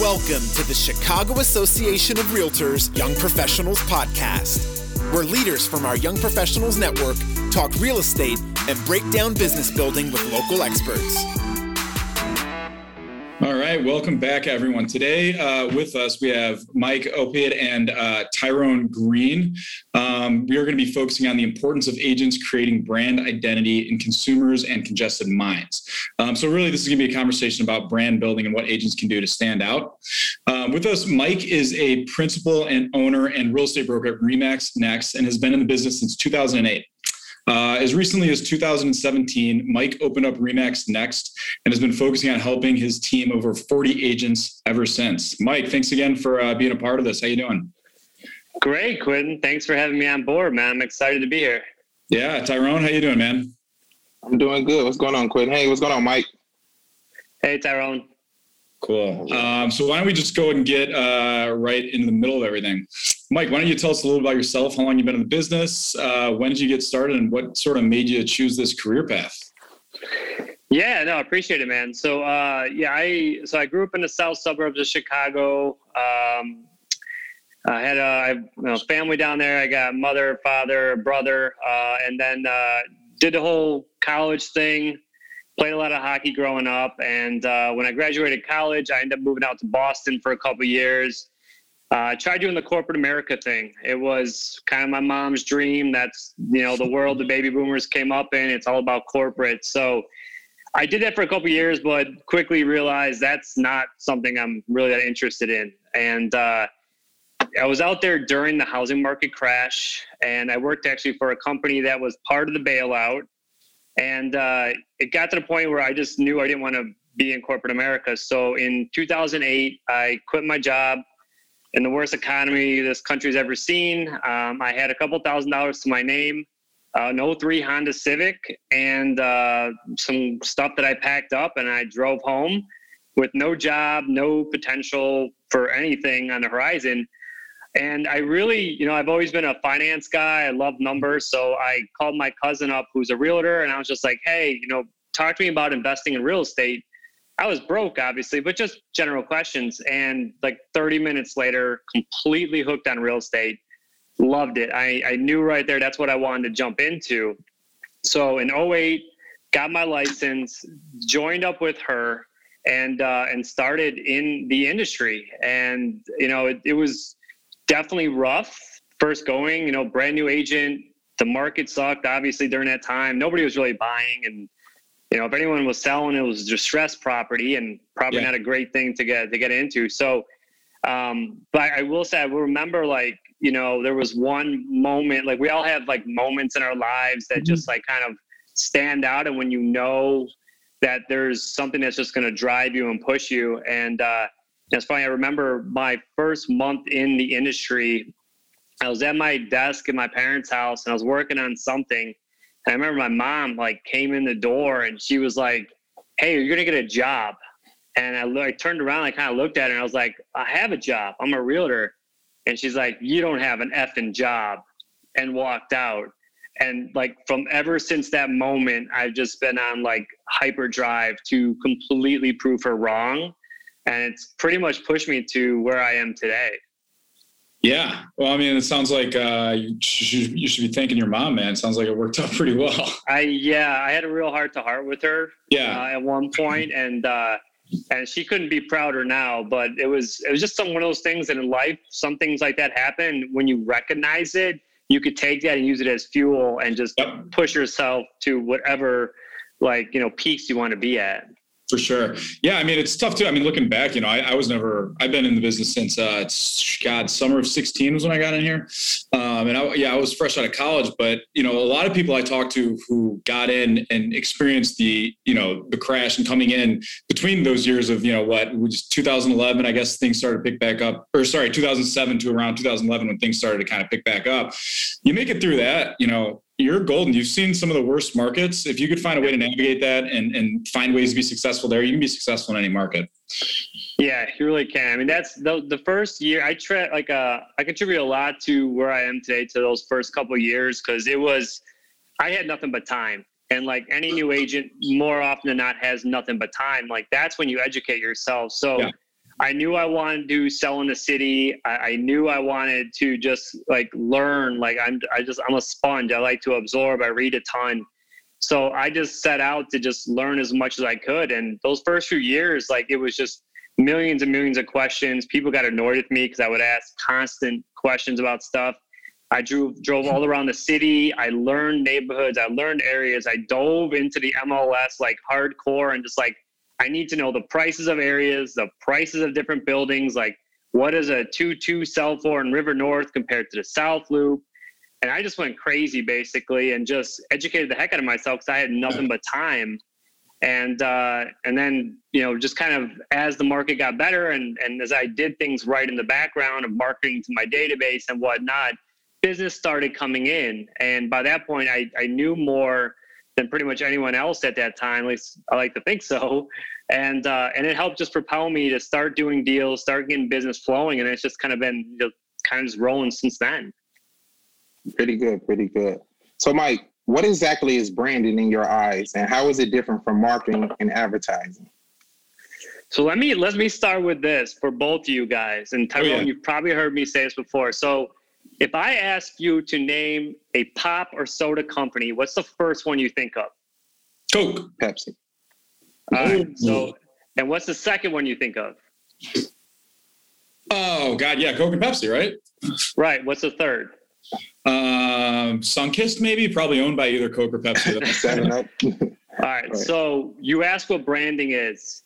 Welcome to the Chicago Association of Realtors Young Professionals Podcast, where leaders from our Young Professionals Network talk real estate and break down business building with local experts. All right, welcome back, everyone. Today uh, with us, we have Mike Opyd and uh, Tyrone Green. Um, we are going to be focusing on the importance of agents creating brand identity in consumers and congested minds. Um, so, really, this is going to be a conversation about brand building and what agents can do to stand out. Um, with us, Mike is a principal and owner and real estate broker at Remax Next and has been in the business since 2008. Uh, as recently as 2017, Mike opened up Remax Next and has been focusing on helping his team over 40 agents ever since. Mike, thanks again for uh, being a part of this. How you doing? Great, Quentin. Thanks for having me on board, man. I'm excited to be here. Yeah, Tyrone, how you doing, man? I'm doing good. What's going on, Quentin? Hey, what's going on, Mike? Hey, Tyrone. Cool. Um, so why don't we just go and get uh, right into the middle of everything? Mike, why don't you tell us a little about yourself, how long you've been in the business, uh, when did you get started, and what sort of made you choose this career path? Yeah, no, I appreciate it, man. So, uh, yeah, I so I grew up in the south suburbs of Chicago. Um, I had a you know, family down there. I got mother, father, brother, uh, and then uh, did the whole college thing played a lot of hockey growing up. And uh, when I graduated college, I ended up moving out to Boston for a couple years. Uh, I tried doing the corporate America thing. It was kind of my mom's dream. That's you know the world the baby boomers came up in. It's all about corporate. So I did that for a couple years, but quickly realized that's not something I'm really that interested in. And uh, I was out there during the housing market crash, and I worked actually for a company that was part of the bailout. And uh, it got to the point where I just knew I didn't want to be in corporate America. So in 2008, I quit my job in the worst economy this country's ever seen. Um, I had a couple thousand dollars to my name, uh, an 03 Honda Civic, and uh, some stuff that I packed up, and I drove home with no job, no potential for anything on the horizon. And I really, you know, I've always been a finance guy. I love numbers. So I called my cousin up who's a realtor and I was just like, hey, you know, talk to me about investing in real estate. I was broke, obviously, but just general questions. And like 30 minutes later, completely hooked on real estate. Loved it. I, I knew right there that's what I wanted to jump into. So in 08, got my license, joined up with her, and uh, and started in the industry. And you know, it, it was definitely rough first going, you know, brand new agent. The market sucked, obviously, during that time. Nobody was really buying. And, you know, if anyone was selling, it was distressed property and probably yeah. not a great thing to get to get into. So, um, but I will say, I will remember like, you know, there was one moment, like we all have like moments in our lives that mm-hmm. just like kind of stand out. And when you know that there's something that's just going to drive you and push you. And, uh, it's funny. I remember my first month in the industry. I was at my desk in my parents' house and I was working on something. And I remember my mom like came in the door and she was like, "Hey, you're gonna get a job." And I, I turned around, I kind of looked at her, and I was like, "I have a job. I'm a realtor." And she's like, "You don't have an effing job," and walked out. And like from ever since that moment, I've just been on like hyperdrive to completely prove her wrong and it's pretty much pushed me to where I am today. Yeah. Well, I mean, it sounds like uh, you, should, you should be thanking your mom, man. It sounds like it worked out pretty well. I yeah, I had a real heart to heart with her. Yeah. Uh, at one point, and uh, and she couldn't be prouder now. But it was it was just some one of those things that in life, some things like that happen. When you recognize it, you could take that and use it as fuel and just yep. push yourself to whatever like you know peaks you want to be at. For sure. Yeah. I mean, it's tough too. I mean, looking back, you know, I, I was never, I've been in the business since, uh, God, summer of 16 was when I got in here. Um, and I, yeah, I was fresh out of college, but, you know, a lot of people I talked to who got in and experienced the, you know, the crash and coming in between those years of, you know, what, just 2011, I guess things started to pick back up, or sorry, 2007 to around 2011 when things started to kind of pick back up. You make it through that, you know, you're golden. You've seen some of the worst markets. If you could find a way to navigate that and, and find ways to be successful there, you can be successful in any market. Yeah, you really can. I mean, that's the, the first year I try like uh, I contribute a lot to where I am today to those first couple years because it was I had nothing but time And like any new agent, more often than not, has nothing but time. Like that's when you educate yourself. So yeah. I knew I wanted to sell in the city. I, I, knew I wanted to just like learn. Like I'm, I just I'm a sponge. I like to absorb. I read a ton. So I just set out to just learn as much as I could. And those first few years, like it was just millions and millions of questions. People got annoyed with me because I would ask constant questions about stuff. I drove drove all around the city. I learned neighborhoods. I learned areas. I dove into the MLS like hardcore and just like I need to know the prices of areas, the prices of different buildings, like what does a 2-2 sell for in River North compared to the South Loop? And I just went crazy basically and just educated the heck out of myself because I had nothing but time. And uh, and then you know just kind of as the market got better and and as I did things right in the background of marketing to my database and whatnot, business started coming in. And by that point, I I knew more than pretty much anyone else at that time. At least I like to think so. And uh, and it helped just propel me to start doing deals, start getting business flowing, and it's just kind of been you know, kind of just rolling since then. Pretty good, pretty good. So, Mike, what exactly is branding in your eyes, and how is it different from marketing and advertising? So let me let me start with this for both of you guys. And Tyrone, oh, yeah. you've probably heard me say this before. So if I ask you to name a pop or soda company, what's the first one you think of? Coke. Pepsi. All right. So, and what's the second one you think of? Oh God, yeah, Coke and Pepsi, right? Right. What's the third? Um, Sunkist, maybe, probably owned by either Coke or Pepsi. Seven Up. All right. right. So you ask what branding is.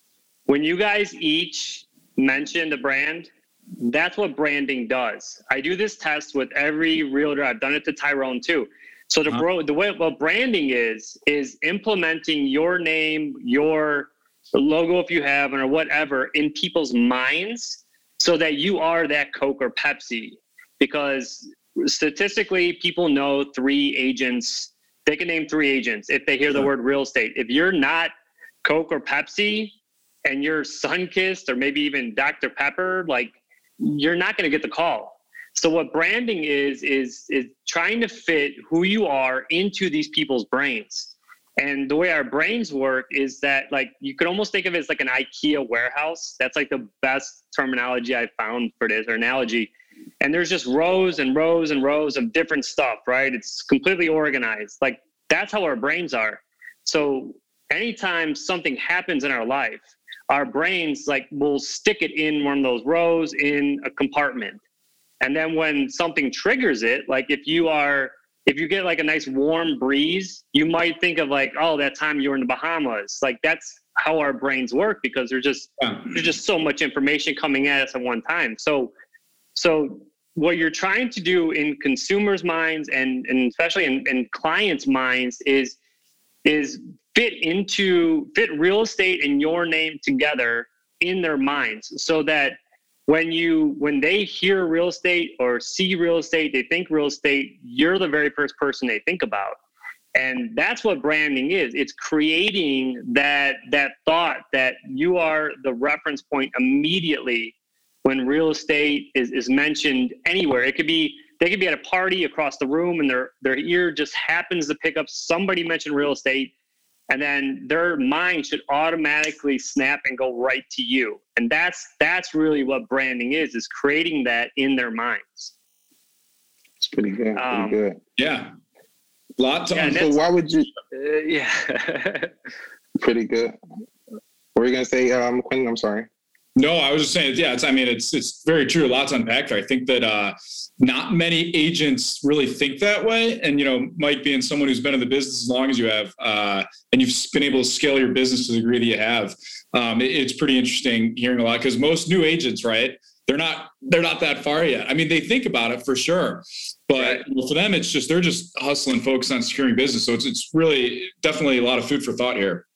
When you guys each mentioned a brand, that's what branding does. I do this test with every realtor. I've done it to Tyrone too. So the uh-huh. bro, the way what branding is is implementing your name, your logo if you have, or whatever in people's minds, so that you are that Coke or Pepsi. Because statistically, people know three agents. They can name three agents if they hear the word real estate. If you're not Coke or Pepsi, and you're Sunkist or maybe even Dr Pepper, like you're not going to get the call. So what branding is is is trying to fit who you are into these people's brains. And the way our brains work is that like you could almost think of it as like an IKEA warehouse. That's like the best terminology I found for this or analogy. And there's just rows and rows and rows of different stuff, right? It's completely organized. Like that's how our brains are. So anytime something happens in our life, our brains like will stick it in one of those rows in a compartment. And then when something triggers it, like if you are if you get like a nice warm breeze, you might think of like, oh, that time you were in the Bahamas. Like that's how our brains work because there's just yeah. there's just so much information coming at us at one time. So so what you're trying to do in consumers' minds and, and especially in, in clients' minds is is fit into fit real estate and your name together in their minds so that when you when they hear real estate or see real estate they think real estate you're the very first person they think about. And that's what branding is. It's creating that that thought that you are the reference point immediately when real estate is, is mentioned anywhere. It could be they could be at a party across the room and their their ear just happens to pick up somebody mentioned real estate and then their mind should automatically snap and go right to you. And that's that's really what branding is is creating that in their minds. It's pretty good pretty um, good. Yeah. Lots yeah, so why would you uh, yeah. Pretty good. What were you gonna say um quinn? I'm sorry no, I was just saying, yeah, it's, I mean, it's, it's very true. A Lots unpacked there. I think that, uh, not many agents really think that way. And, you know, Mike being someone who's been in the business as long as you have, uh, and you've been able to scale your business to the degree that you have, um, it, it's pretty interesting hearing a lot because most new agents, right, they're not, they're not that far yet. I mean, they think about it for sure, but right. for them, it's just, they're just hustling, focused on securing business. So it's, it's really definitely a lot of food for thought here.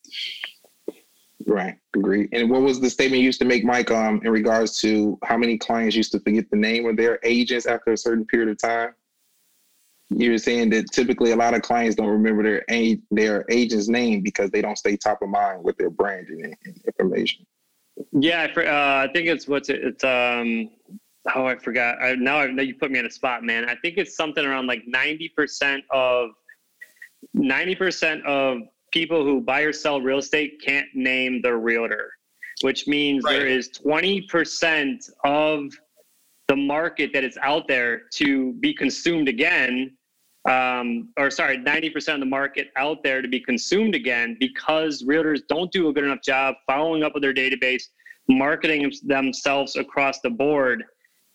Right. Agree. And what was the statement you used to make, Mike, um, in regards to how many clients used to forget the name of their agents after a certain period of time? You were saying that typically a lot of clients don't remember their their agent's name because they don't stay top of mind with their branding and information. Yeah, I, uh, I think it's what's it? It's um, oh, I forgot. I, now I know you put me on a spot, man. I think it's something around like ninety percent of 90% of people who buy or sell real estate can't name their realtor, which means right. there is 20% of the market that is out there to be consumed again. Um, or sorry, 90% of the market out there to be consumed again because realtors don't do a good enough job following up with their database, marketing themselves across the board.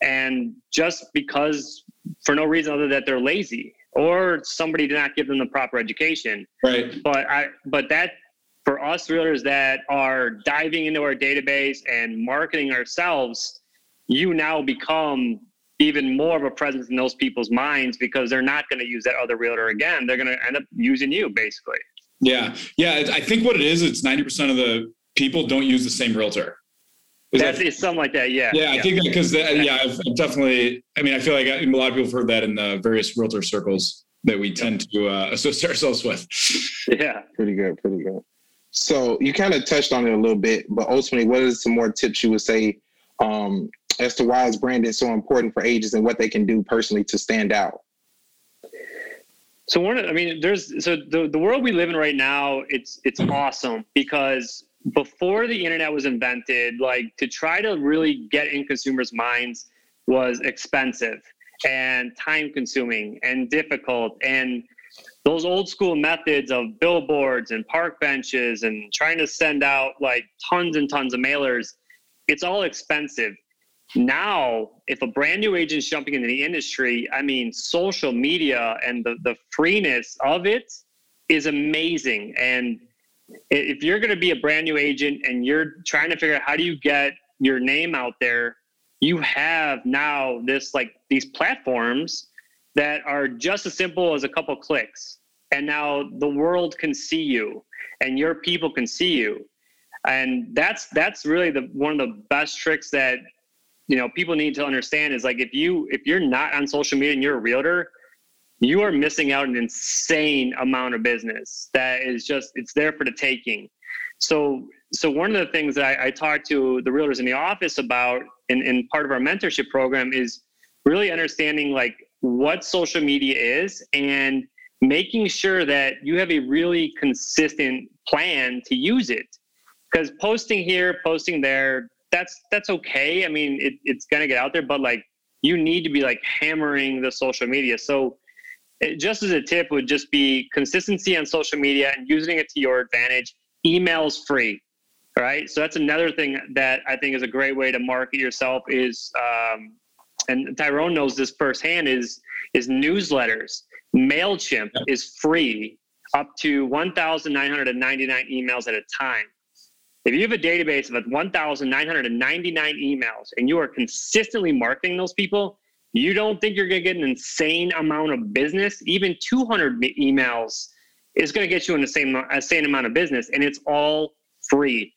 And just because for no reason other than that they're lazy or somebody did not give them the proper education. Right. But I but that for us realtors that are diving into our database and marketing ourselves, you now become even more of a presence in those people's minds because they're not going to use that other realtor again. They're going to end up using you basically. Yeah. Yeah. I think what it is, it's 90% of the people don't use the same realtor. Is That's that, something like that. Yeah. Yeah, I think that because yeah, I've definitely. I mean, I feel like a lot of people have heard that in the various realtor circles that we tend to uh, associate ourselves with. Yeah. Pretty good. Pretty good. So you kind of touched on it a little bit, but ultimately, what are some more tips you would say um, as to why is branding so important for agents and what they can do personally to stand out? So one, I mean, there's so the the world we live in right now. It's it's awesome because before the internet was invented, like to try to really get in consumers' minds was expensive and time consuming and difficult. And those old school methods of billboards and park benches and trying to send out like tons and tons of mailers, it's all expensive. Now, if a brand new agent's jumping into the industry, I mean, social media and the, the freeness of it is amazing. And if you're going to be a brand new agent and you're trying to figure out how do you get your name out there you have now this like these platforms that are just as simple as a couple clicks. And now the world can see you and your people can see you. And that's that's really the one of the best tricks that you know people need to understand is like if you if you're not on social media and you're a realtor you are missing out an insane amount of business that is just it's there for the taking. So so one of the things that I, I to the realtors in the office about in, in part of our mentorship program is really understanding like what social media is and making sure that you have a really consistent plan to use it. Because posting here posting there that's that's okay. I mean it, it's gonna get out there but like you need to be like hammering the social media. So it, just as a tip would just be consistency on social media and using it to your advantage. Emails free right? So that's another thing that i think is a great way to market yourself is um, and tyrone knows this firsthand is is newsletters. Mailchimp is free up to 1999 emails at a time. If you have a database of 1999 emails and you are consistently marketing those people you don't think you're going to get an insane amount of business even 200 emails is going to get you in the same, uh, same amount of business and it's all free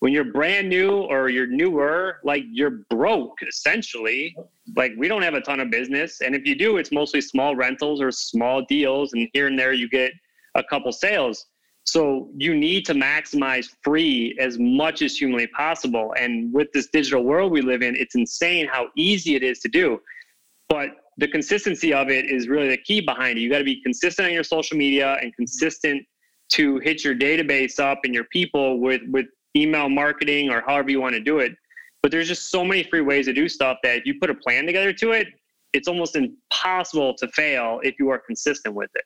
when you're brand new or you're newer, like you're broke essentially. Like we don't have a ton of business. And if you do, it's mostly small rentals or small deals. And here and there you get a couple sales. So you need to maximize free as much as humanly possible. And with this digital world we live in, it's insane how easy it is to do. But the consistency of it is really the key behind it. You got to be consistent on your social media and consistent to hit your database up and your people with with email marketing or however you want to do it. But there's just so many free ways to do stuff that if you put a plan together to it, it's almost impossible to fail if you are consistent with it.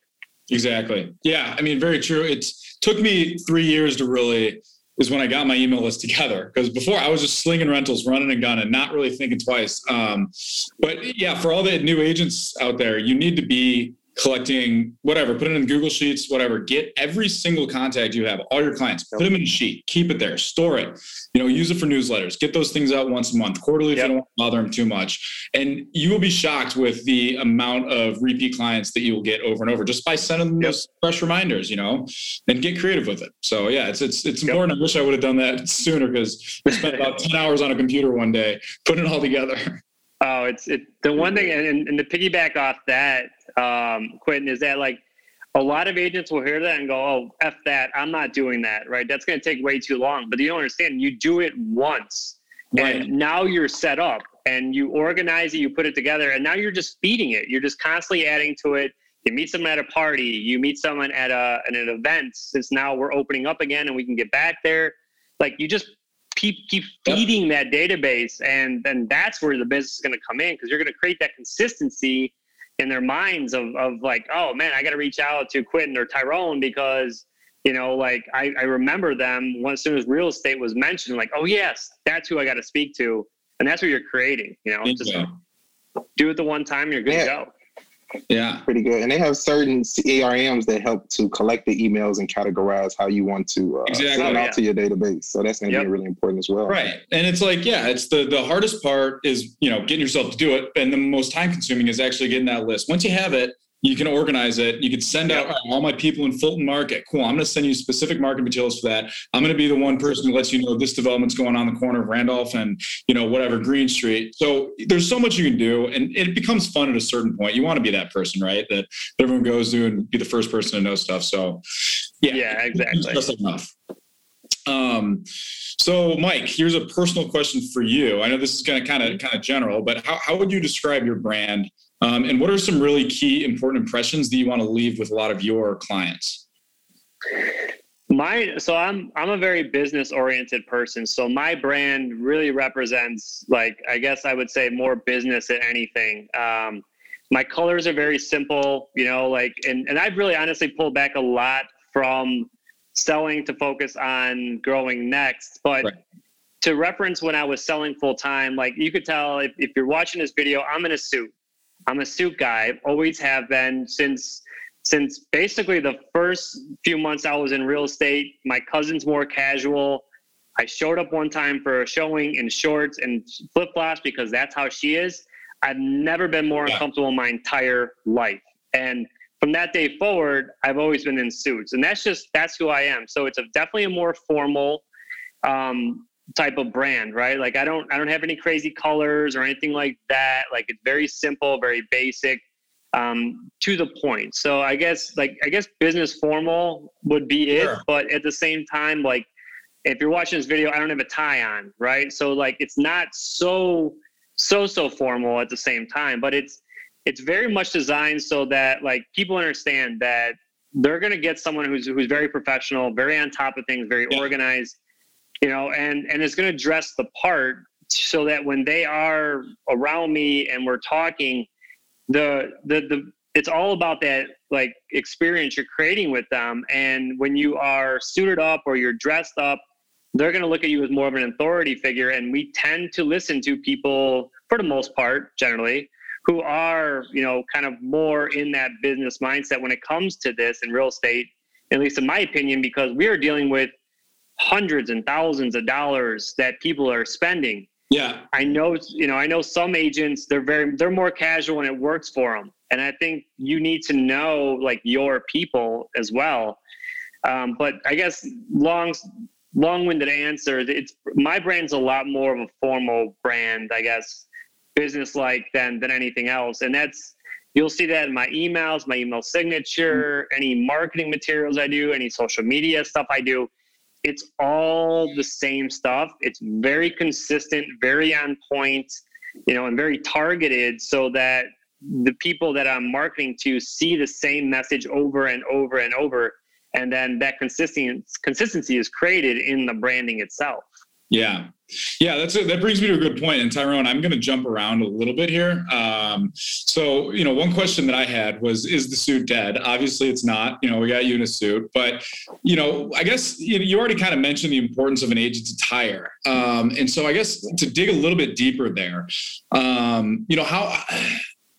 Exactly. Yeah. I mean, very true. It took me three years to really is when I got my email list together. Because before I was just slinging rentals, running a gun, and not really thinking twice. Um, but yeah, for all the new agents out there, you need to be collecting whatever, put it in Google Sheets, whatever. Get every single contact you have, all your clients, put them in a sheet, keep it there, store it. You know, use it for newsletters. Get those things out once a month, quarterly yep. if you don't bother them too much. And you will be shocked with the amount of repeat clients that you will get over and over just by sending them yep. those fresh reminders. You know, and get creative with it. So yeah, it's it's it's important. I wish I would have done that sooner because I spent about ten hours on a computer one day putting it all together. Oh, it's it. The one thing, and, and to piggyback off that, um, Quentin, is that like a lot of agents will hear that and go, "Oh, f that! I'm not doing that." Right? That's going to take way too long. But you don't understand. You do it once, right. and now you're set up, and you organize it, you put it together, and now you're just feeding it. You're just constantly adding to it. you meet someone at a party, you meet someone at a at an event. Since now we're opening up again and we can get back there, like you just keep keep feeding yep. that database, and then that's where the business is going to come in because you're going to create that consistency in their minds of of like, oh man, I got to reach out to Quentin or Tyrone because you know, like I, I remember them as soon as real estate was mentioned, like, oh yes, that's who I got to speak to, and that's what you're creating. You know, just do it the one time, you're good yeah. to go. Yeah. Pretty good. And they have certain CRMs that help to collect the emails and categorize how you want to uh, exactly. send out yeah. to your database. So that's going to yep. be really important as well. Right. And it's like, yeah, it's the, the hardest part is, you know, getting yourself to do it. And the most time consuming is actually getting that list. Once you have it, you can organize it. You can send out all my people in Fulton Market. Cool. I'm going to send you specific market materials for that. I'm going to be the one person who lets you know this development's going on the corner of Randolph and you know whatever Green Street. So there's so much you can do, and it becomes fun at a certain point. You want to be that person, right? That everyone goes to and be the first person to know stuff. So yeah, yeah, exactly. Just enough. Um, so Mike, here's a personal question for you. I know this is going to kind of kind of general, but how, how would you describe your brand um, and what are some really key important impressions that you want to leave with a lot of your clients? My so I'm I'm a very business oriented person. So my brand really represents like I guess I would say more business than anything. Um, my colors are very simple, you know, like and, and I've really honestly pulled back a lot from selling to focus on growing next. But right. to reference when I was selling full time, like you could tell if, if you're watching this video, I'm in a suit. I'm a suit guy, always have been since since basically the first few months I was in real estate. My cousin's more casual. I showed up one time for a showing in shorts and flip flops because that's how she is. I've never been more yeah. uncomfortable in my entire life. And from that day forward, I've always been in suits, and that's just that's who I am. So it's a, definitely a more formal, um, type of brand, right? Like I don't I don't have any crazy colors or anything like that. Like it's very simple, very basic, um, to the point. So I guess like I guess business formal would be it, sure. but at the same time, like if you're watching this video, I don't have a tie on, right? So like it's not so so so formal at the same time, but it's it's very much designed so that like people understand that they're going to get someone who's who's very professional, very on top of things, very yeah. organized you know, and and it's going to dress the part so that when they are around me and we're talking, the the the it's all about that like experience you're creating with them. And when you are suited up or you're dressed up, they're going to look at you as more of an authority figure. And we tend to listen to people for the most part, generally, who are you know kind of more in that business mindset when it comes to this in real estate. At least in my opinion, because we are dealing with hundreds and thousands of dollars that people are spending. Yeah. I know, you know, I know some agents, they're very, they're more casual and it works for them. And I think you need to know like your people as well. Um, but I guess long, long-winded answer. It's my brand's a lot more of a formal brand, I guess, business-like than than anything else. And that's you'll see that in my emails, my email signature, any marketing materials I do, any social media stuff I do it's all the same stuff. It's very consistent, very on point, you know, and very targeted so that the people that I'm marketing to see the same message over and over and over. And then that consistency consistency is created in the branding itself. Yeah. Yeah, that's a, that brings me to a good point. And Tyrone, I'm going to jump around a little bit here. Um, so, you know, one question that I had was, is the suit dead? Obviously, it's not. You know, we got you in a suit, but you know, I guess you, you already kind of mentioned the importance of an agent's attire, um, and so I guess to dig a little bit deeper there, um, you know, how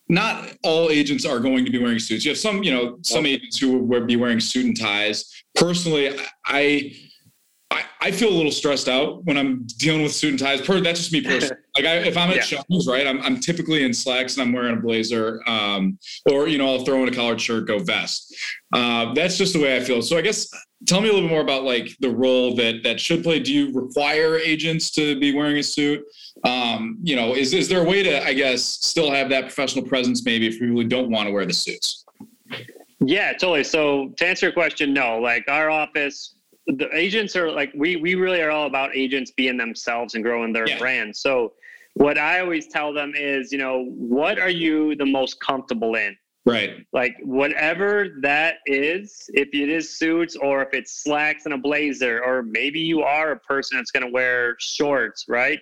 not all agents are going to be wearing suits. You have some, you know, some agents who would be wearing suit and ties. Personally, I I, I feel a little stressed out when I'm dealing with suit and ties. Per, that's just me personally. Like I, if I'm at yeah. shows, right, I'm, I'm typically in slacks and I'm wearing a blazer, um, or you know, I'll throw in a collared shirt, go vest. Uh, that's just the way I feel. So I guess tell me a little bit more about like the role that that should play. Do you require agents to be wearing a suit? Um, you know, is is there a way to I guess still have that professional presence maybe if people really don't want to wear the suits? Yeah, totally. So to answer your question, no. Like our office, the agents are like we we really are all about agents being themselves and growing their yeah. brand. So what I always tell them is, you know, what are you the most comfortable in? Right. Like whatever that is, if it is suits or if it's slacks and a blazer, or maybe you are a person that's going to wear shorts, right?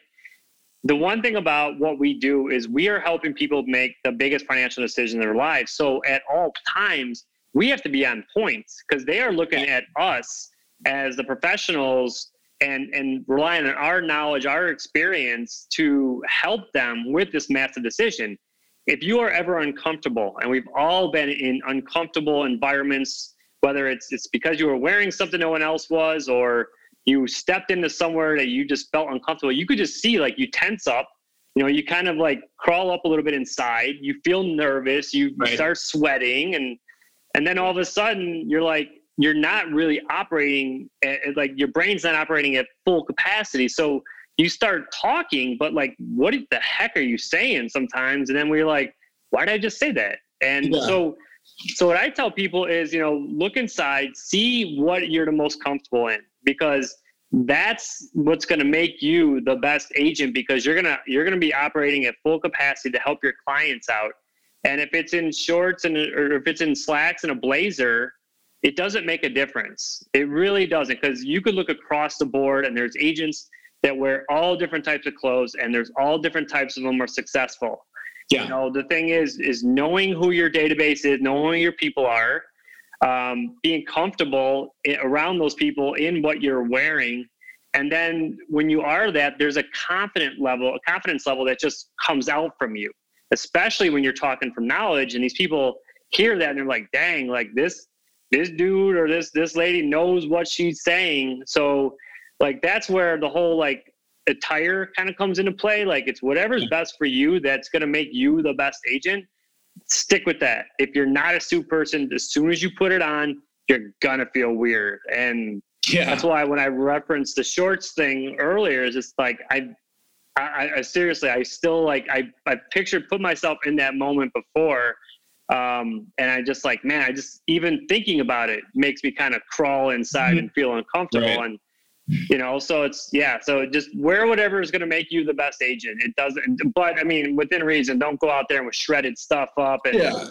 The one thing about what we do is we are helping people make the biggest financial decision in their lives. So at all times, we have to be on point because they are looking at us as the professionals and and relying on our knowledge, our experience to help them with this massive decision. If you are ever uncomfortable, and we've all been in uncomfortable environments, whether it's it's because you were wearing something no one else was, or you stepped into somewhere that you just felt uncomfortable, you could just see like you tense up. You know, you kind of like crawl up a little bit inside. You feel nervous. You right. start sweating, and and then all of a sudden you're like, you're not really operating at, like your brain's not operating at full capacity. So you start talking, but like, what the heck are you saying sometimes? And then we're like, why did I just say that? And yeah. so, so what I tell people is, you know, look inside, see what you're the most comfortable in, because that's what's going to make you the best agent because you're going to you're going to be operating at full capacity to help your clients out and if it's in shorts and or if it's in slacks and a blazer it doesn't make a difference. It really doesn't because you could look across the board and there's agents that wear all different types of clothes and there's all different types of them are successful. Yeah. You know, the thing is, is knowing who your database is, knowing who your people are, um, being comfortable around those people in what you're wearing. And then when you are that, there's a confident level, a confidence level that just comes out from you, especially when you're talking from knowledge and these people hear that and they're like, dang, like this, this dude or this this lady knows what she's saying. So like that's where the whole like attire kind of comes into play. Like it's whatever's best for you that's gonna make you the best agent. Stick with that. If you're not a suit person, as soon as you put it on, you're gonna feel weird. And yeah. that's why when I referenced the shorts thing earlier, is it's like I I, I, seriously, I still like I I pictured put myself in that moment before, um, and I just like, man, I just even thinking about it makes me kind of crawl inside mm-hmm. and feel uncomfortable. Right. And you know, so it's yeah, so just wear whatever is going to make you the best agent. It doesn't, but I mean, within reason, don't go out there with shredded stuff up and yeah.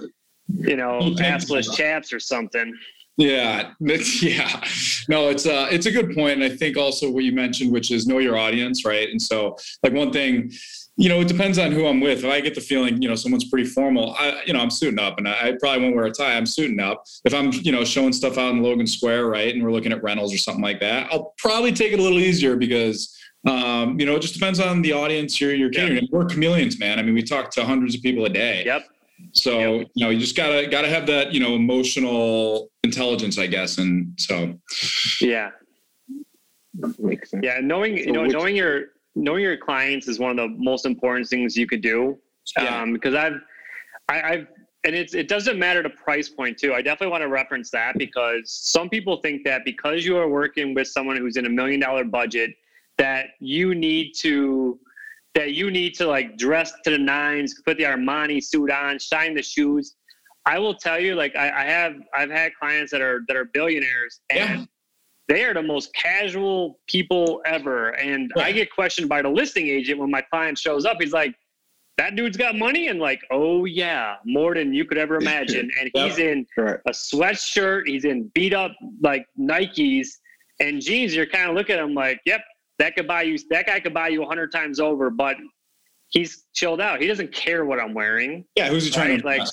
you know, assless chaps or something. Yeah, yeah. No, it's uh it's a good point. And I think also what you mentioned, which is know your audience, right? And so like one thing you know, it depends on who I'm with. If I get the feeling, you know, someone's pretty formal, I, you know, I'm suiting up and I, I, probably won't wear a tie. I'm suiting up. If I'm, you know, showing stuff out in Logan Square, right, and we're looking at rentals or something like that, I'll probably take it a little easier because, um, you know, it just depends on the audience you're, you're catering. Yep. We're chameleons, man. I mean, we talk to hundreds of people a day. Yep. So, yep. you know, you just gotta, gotta have that, you know, emotional intelligence, I guess. And so, yeah. Yeah. Knowing, so you know, which, knowing your, knowing your clients is one of the most important things you could do. Yeah. Um, because I've, I, have i have and it's it doesn't matter the price point too. I definitely want to reference that because some people think that because you are working with someone who's in a million dollar budget, that you need to that you need to like dress to the nines, put the Armani suit on, shine the shoes. I will tell you, like I, I have I've had clients that are that are billionaires and yeah they are the most casual people ever. And yeah. I get questioned by the listing agent when my client shows up. He's like, that dude's got money? And like oh yeah more than you could ever imagine. And he's in a sweatshirt. He's in beat up like nikes and jeans. You're kind of looking at him like yep that could buy you that guy could buy you 100 times over but he's chilled out. He doesn't care what i'm wearing. Yeah who's he trying right? to like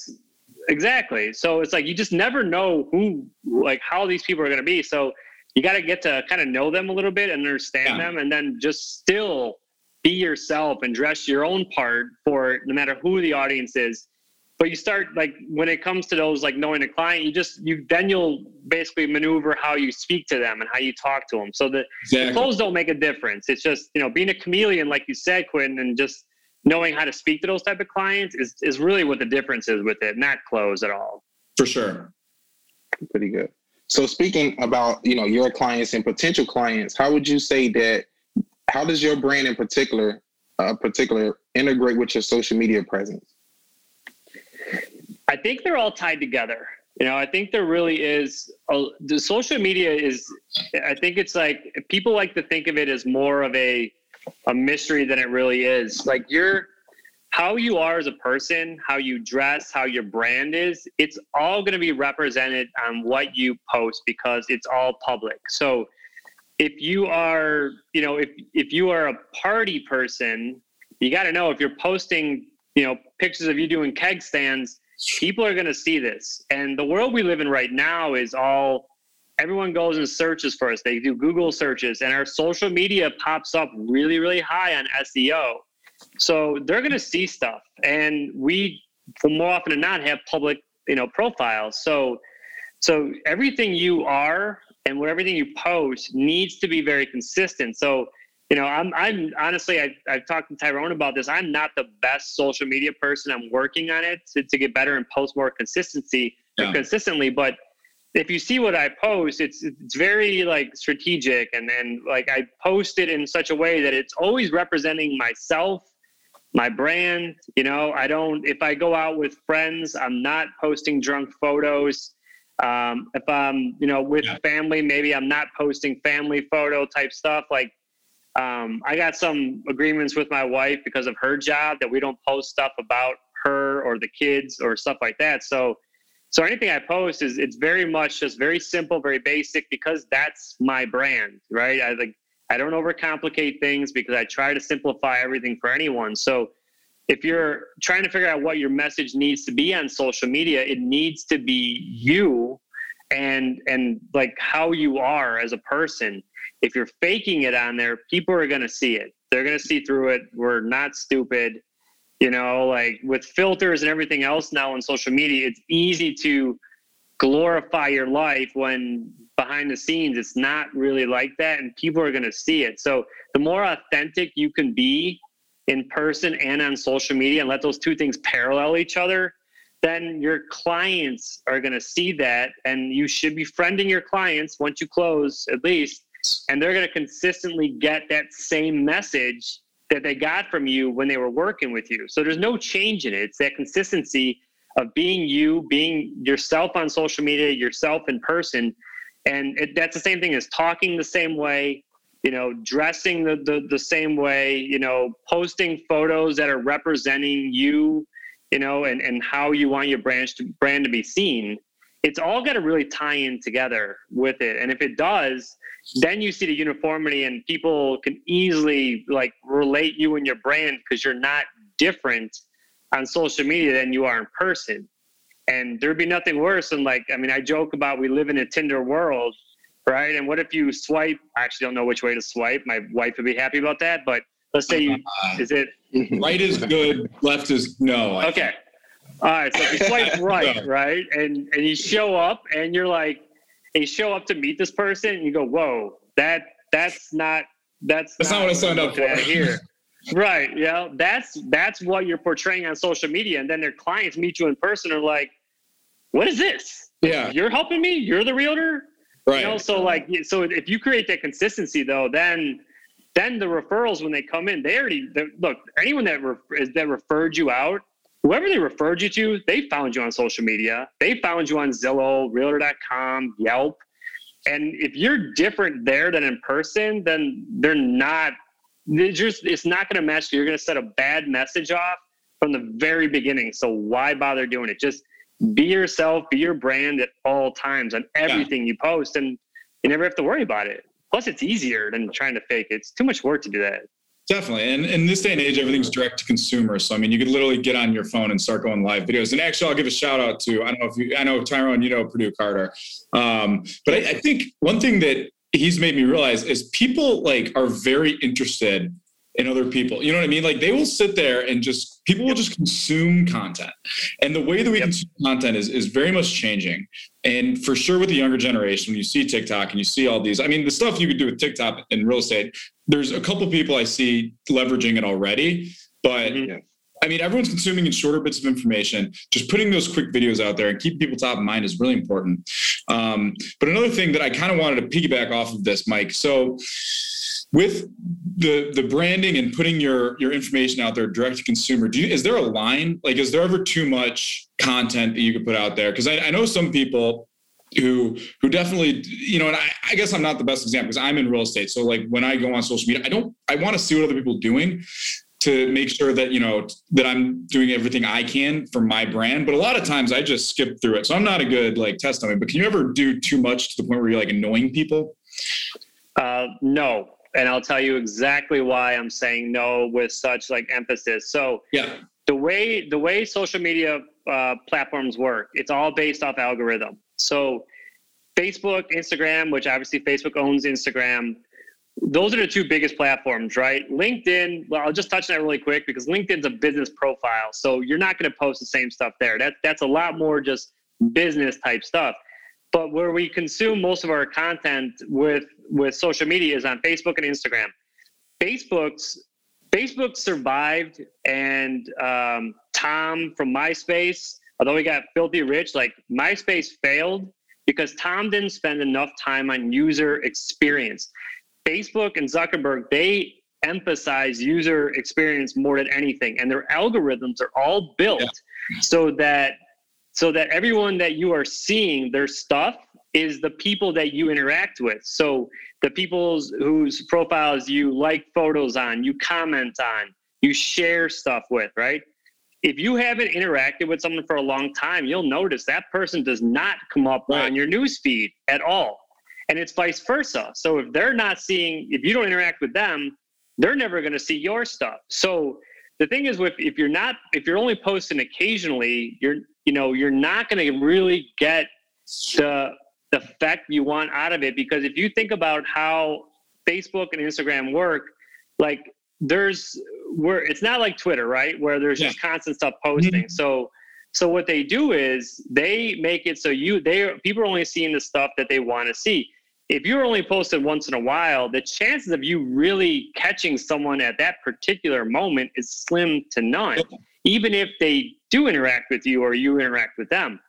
exactly. So it's like you just never know who like how these people are going to be. So you got to get to kind of know them a little bit and understand yeah. them and then just still be yourself and dress your own part for no matter who the audience is. But you start like when it comes to those like knowing a client you just you then you'll basically maneuver how you speak to them and how you talk to them so the, exactly. the clothes don't make a difference. It's just you know being a chameleon like you said quentin and just knowing how to speak to those type of clients is, is really what the difference is with it not clothes at all. For sure. Pretty good so speaking about, you know, your clients and potential clients, how would you say that how does your brand in particular uh, particular integrate with your social media presence? I think they're all tied together. You know, I think there really is a, the social media is I think it's like people like to think of it as more of a a mystery than it really is. Like you're how you are as a person, how you dress, how your brand is, it's all going to be represented on what you post because it's all public. So if you are, you know, if if you are a party person, you got to know if you're posting, you know, pictures of you doing keg stands, people are going to see this. And the world we live in right now is all everyone goes and searches for us. They do Google searches and our social media pops up really really high on SEO. So they're going to see stuff, and we, more often than not, have public, you know, profiles. So, so everything you are and what everything you post needs to be very consistent. So, you know, I'm, I'm honestly, I, I've talked to Tyrone about this. I'm not the best social media person. I'm working on it to, to get better and post more consistency yeah. consistently. But if you see what I post, it's it's very like strategic and then like I post it in such a way that it's always representing myself my brand. You know, I don't, if I go out with friends, I'm not posting drunk photos. Um, if I'm, you know, with yeah. family, maybe I'm not posting family photo type stuff. Like, um, I got some agreements with my wife because of her job that we don't post stuff about her or the kids or stuff like that. So, so anything I post is it's very much just very simple, very basic because that's my brand, right? I like I don't overcomplicate things because I try to simplify everything for anyone. So if you're trying to figure out what your message needs to be on social media, it needs to be you and and like how you are as a person. If you're faking it on there, people are going to see it. They're going to see through it. We're not stupid. You know, like with filters and everything else now on social media, it's easy to glorify your life when behind the scenes it's not really like that and people are going to see it. So the more authentic you can be in person and on social media and let those two things parallel each other then your clients are going to see that and you should be friending your clients once you close at least and they're going to consistently get that same message that they got from you when they were working with you. So there's no change in it. It's that consistency of being you being yourself on social media yourself in person. And it, that's the same thing as talking the same way you know dressing the, the, the same way you know posting photos that are representing you you know and, and how you want your brand to brand to be seen. It's all got to really tie in together with it. And if it does then you see the uniformity and people can easily like relate you and your brand because you're not different on social media than you are in person and there'd be nothing worse than like, I mean, I joke about we live in a Tinder world, right? And what if you swipe? I actually don't know which way to swipe. My wife would be happy about that. But let's say you, uh, is it right is good, left is no. okay. All right. So if you swipe right, no. right, and and you show up and you're like, and you show up to meet this person, and you go, whoa, that that's not that's that's not, not what I signed up for here. right. Yeah. That's that's what you're portraying on social media, and then their clients meet you in person are like, what is this? Yeah. You're helping me? You're the realtor? Right. You know, so like so if you create that consistency though, then then the referrals when they come in, they already look, anyone that re- that referred you out, whoever they referred you to, they found you on social media. They found you on Zillow, realtor.com, Yelp. And if you're different there than in person, then they're not they're just it's not going to match. You're going to set a bad message off from the very beginning. So why bother doing it? Just be yourself, be your brand at all times on everything yeah. you post, and you never have to worry about it. Plus, it's easier than trying to fake it. It's too much work to do that. Definitely. And in this day and age, everything's direct to consumer. So, I mean, you could literally get on your phone and start going live videos. And actually, I'll give a shout out to, I don't know if you, I know Tyrone, you know Purdue Carter. Um, but I, I think one thing that he's made me realize is people like are very interested in other people. You know what I mean? Like they will sit there and just people will just consume content. And the way that we yep. consume content is is very much changing. And for sure with the younger generation, when you see TikTok and you see all these, I mean, the stuff you could do with TikTok in real estate, there's a couple people I see leveraging it already, but mm-hmm. I mean, everyone's consuming in shorter bits of information. Just putting those quick videos out there and keep people top of mind is really important. Um, but another thing that I kind of wanted to piggyback off of this, Mike. So with the the branding and putting your your information out there direct to consumer do you, is there a line like is there ever too much content that you could put out there because I, I, know some people who who definitely you know and I, I guess i'm not the best example because i'm in real estate so like when i go on social media i don't i want to see what other people are doing to make sure that you know that I'm doing everything I can for my brand. But a lot of times I just skip through it, so I'm not a good like test on it. But can you ever do too much to the point where you're like annoying people? Uh, no, and I'll tell you exactly why I'm saying no with such like emphasis. So yeah, the way the way social media uh, platforms work, it's all based off algorithm. So Facebook, Instagram, which obviously Facebook owns Instagram, those are the two biggest platforms, right? LinkedIn, well, I'll just touch on that really quick because LinkedIn's a business profile. So you're not going to post the same stuff there. That, that's a lot more just business type stuff. But where we consume most of our content with, with social media is on Facebook and Instagram. Facebook's Facebook survived, and um, Tom from MySpace, although he got filthy rich, like MySpace failed because Tom didn't spend enough time on user experience. Facebook and Zuckerberg, they emphasize user experience more than anything, and their algorithms are all built yeah. so that so that everyone that you are seeing their stuff is the people that you interact with. So the people whose profiles you like photos on, you comment on, you share stuff with, right? If you haven't interacted with someone for a long time, you'll notice that person does not come up right. on your news feed at all and it's vice versa. So if they're not seeing, if you don't interact with them, they're never going to see your stuff. So the thing is, with if you're not, if you're only posting occasionally, you're, you know, you're not going to really get the the effect you want out of it because if you think about how Facebook and Instagram work, like there's where it's not like Twitter, right? Where there's yeah. just constant stuff posting. Mm-hmm. So so what they do is they make it so you they people are only seeing the stuff that they want to see if you're only posted once in a while, the chances of you really catching someone at that particular moment is slim to none, even if they do interact with you or you interact with them.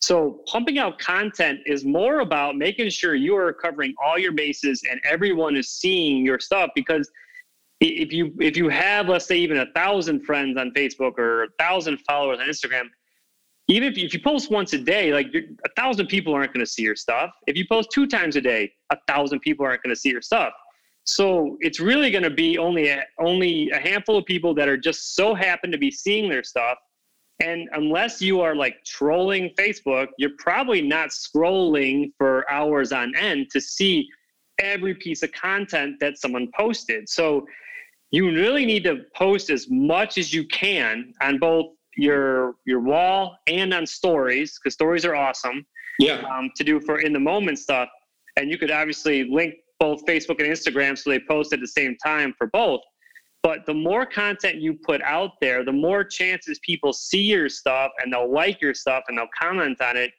So, pumping out content is more about making sure you are covering all your bases and everyone is seeing your stuff because if you if you have let's say even a thousand friends on facebook or a thousand followers on instagram even if you, if you post once a day, like a thousand people aren't going to see your stuff. If you post two times a day, a thousand people aren't going to see your stuff. So it's really going to be only a, only a handful of people that are just so happen to be seeing their stuff. And unless you are like trolling Facebook, you're probably not scrolling for hours on end to see every piece of content that someone posted. So you really need to post as much as you can on both your your wall and on stories because stories are awesome. Yeah. Um, to do for in the moment stuff, and you could obviously link both Facebook and Instagram so they post at the same time for both. But the more content you put out there, the more chances people see your stuff and they'll like your stuff and they'll comment on it.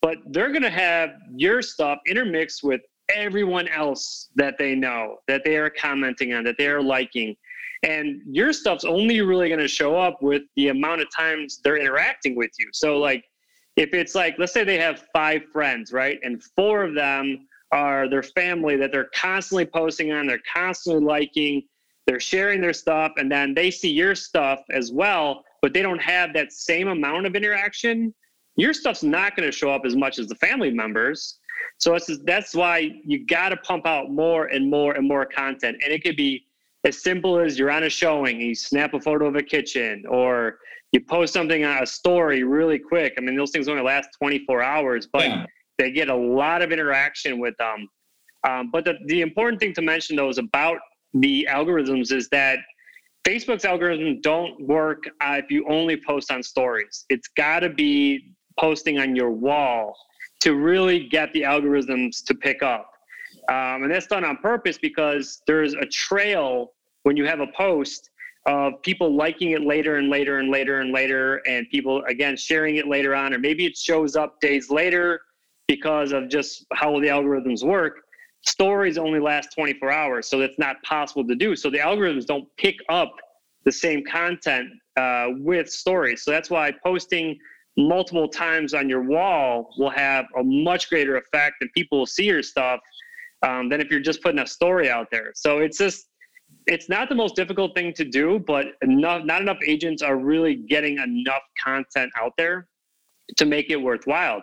But they're going to have your stuff intermixed with everyone else that they know, that they are commenting on, that they are liking. And your stuff's only really going to show up with the amount of times they're interacting with you. So, like, if it's like, let's say they have five friends, right? And four of them are their family that they're constantly posting on, they're constantly liking, they're sharing their stuff, and then they see your stuff as well, but they don't have that same amount of interaction. Your stuff's not going to show up as much as the family members. So it's, that's why you got to pump out more and more and more content. And it could be as simple as you're on a showing, you snap a photo of a kitchen, or you post something on a story really quick. I mean, those things only last 24 hours, but yeah. they get a lot of interaction with them. Um, but the, the important thing to mention, though, is about the algorithms is that Facebook's algorithms don't work uh, if you only post on stories. It's got to be posting on your wall to really get the algorithms to pick up. Um, and that's done on purpose because there's a trail when you have a post of people liking it later and later and later and later, and people again sharing it later on, or maybe it shows up days later because of just how the algorithms work. Stories only last 24 hours, so that's not possible to do. So the algorithms don't pick up the same content uh, with stories. So that's why posting multiple times on your wall will have a much greater effect, and people will see your stuff um, than if you're just putting a story out there. So it's just it's not the most difficult thing to do, but enough, not enough agents are really getting enough content out there to make it worthwhile.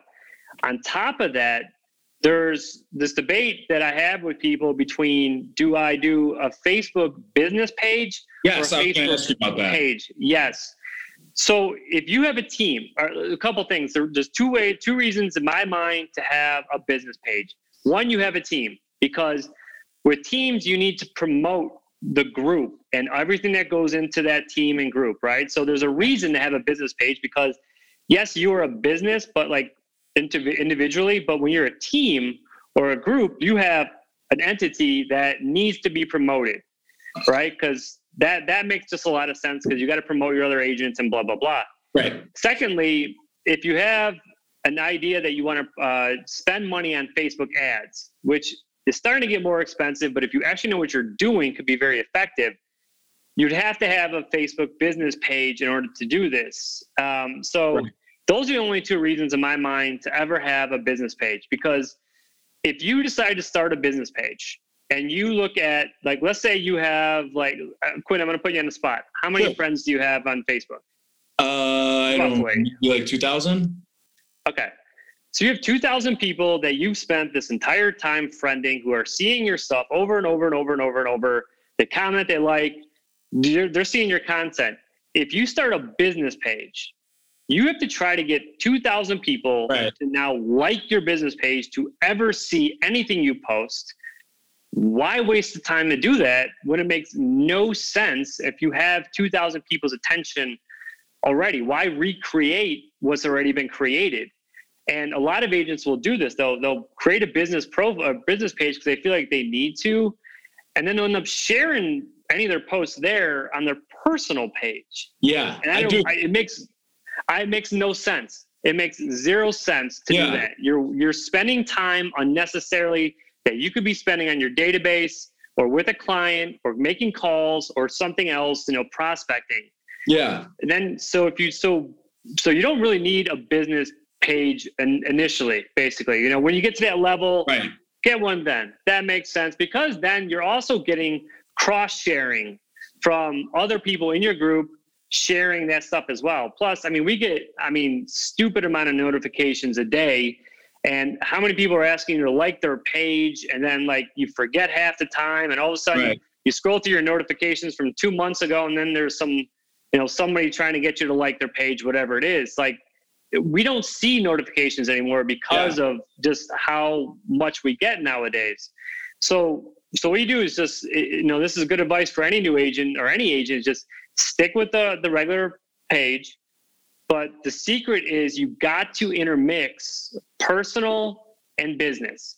On top of that, there's this debate that I have with people between do I do a Facebook business page yes, or a Facebook page? Yes. So if you have a team, uh, a couple things. There's two way, two reasons in my mind to have a business page. One, you have a team because with teams you need to promote the group and everything that goes into that team and group, right? So there's a reason to have a business page because yes, you are a business, but like individually, but when you're a team or a group, you have an entity that needs to be promoted, right? Because that that makes just a lot of sense because you got to promote your other agents and blah blah blah. Right. Secondly, if you have an idea that you want to uh, spend money on Facebook ads, which is starting to get more expensive, but if you actually know what you're doing, could be very effective. You'd have to have a Facebook business page in order to do this. Um, so right. Those are the only two reasons in my mind to ever have a business page. Because if you decide to start a business page and you look at like let's say you have like uh, Quinn, I'm going to put you on the spot. How many friends do you have on Facebook? Uh, I don't know, like two thousand. Okay, so you have two thousand people that you've spent this entire time friending, who are seeing your stuff over and over and over and over and over. They comment, they like, they're, they're seeing your content. If you start a business page, you have to try to get 2,000 people right. to now like your business page to ever see anything you post why waste the time to do that when it makes no sense if you have 2,000 people's attention already? Why recreate what's already been created? And a lot of agents will do this. They'll they'll create a business pro a business page because they feel like they need to, and then they'll end up sharing any of their posts there on their personal page. Yeah, and I, I do. I, it makes I, it makes no sense. It makes zero sense to yeah. do that. You're you're spending time unnecessarily that you could be spending on your database or with a client or making calls or something else, you know, prospecting. Yeah. And then so if you so so you don't really need a business page in, initially, basically. You know, when you get to that level, right. get one then. That makes sense because then you're also getting cross sharing from other people in your group sharing that stuff as well. Plus, I mean, we get, I mean, stupid amount of notifications a day and how many people are asking you to like their page and then like you forget half the time and all of a sudden right. you scroll through your notifications from two months ago and then there's some you know somebody trying to get you to like their page whatever it is like we don't see notifications anymore because yeah. of just how much we get nowadays so so what you do is just you know this is good advice for any new agent or any agent just stick with the the regular page but the secret is you got to intermix personal and business.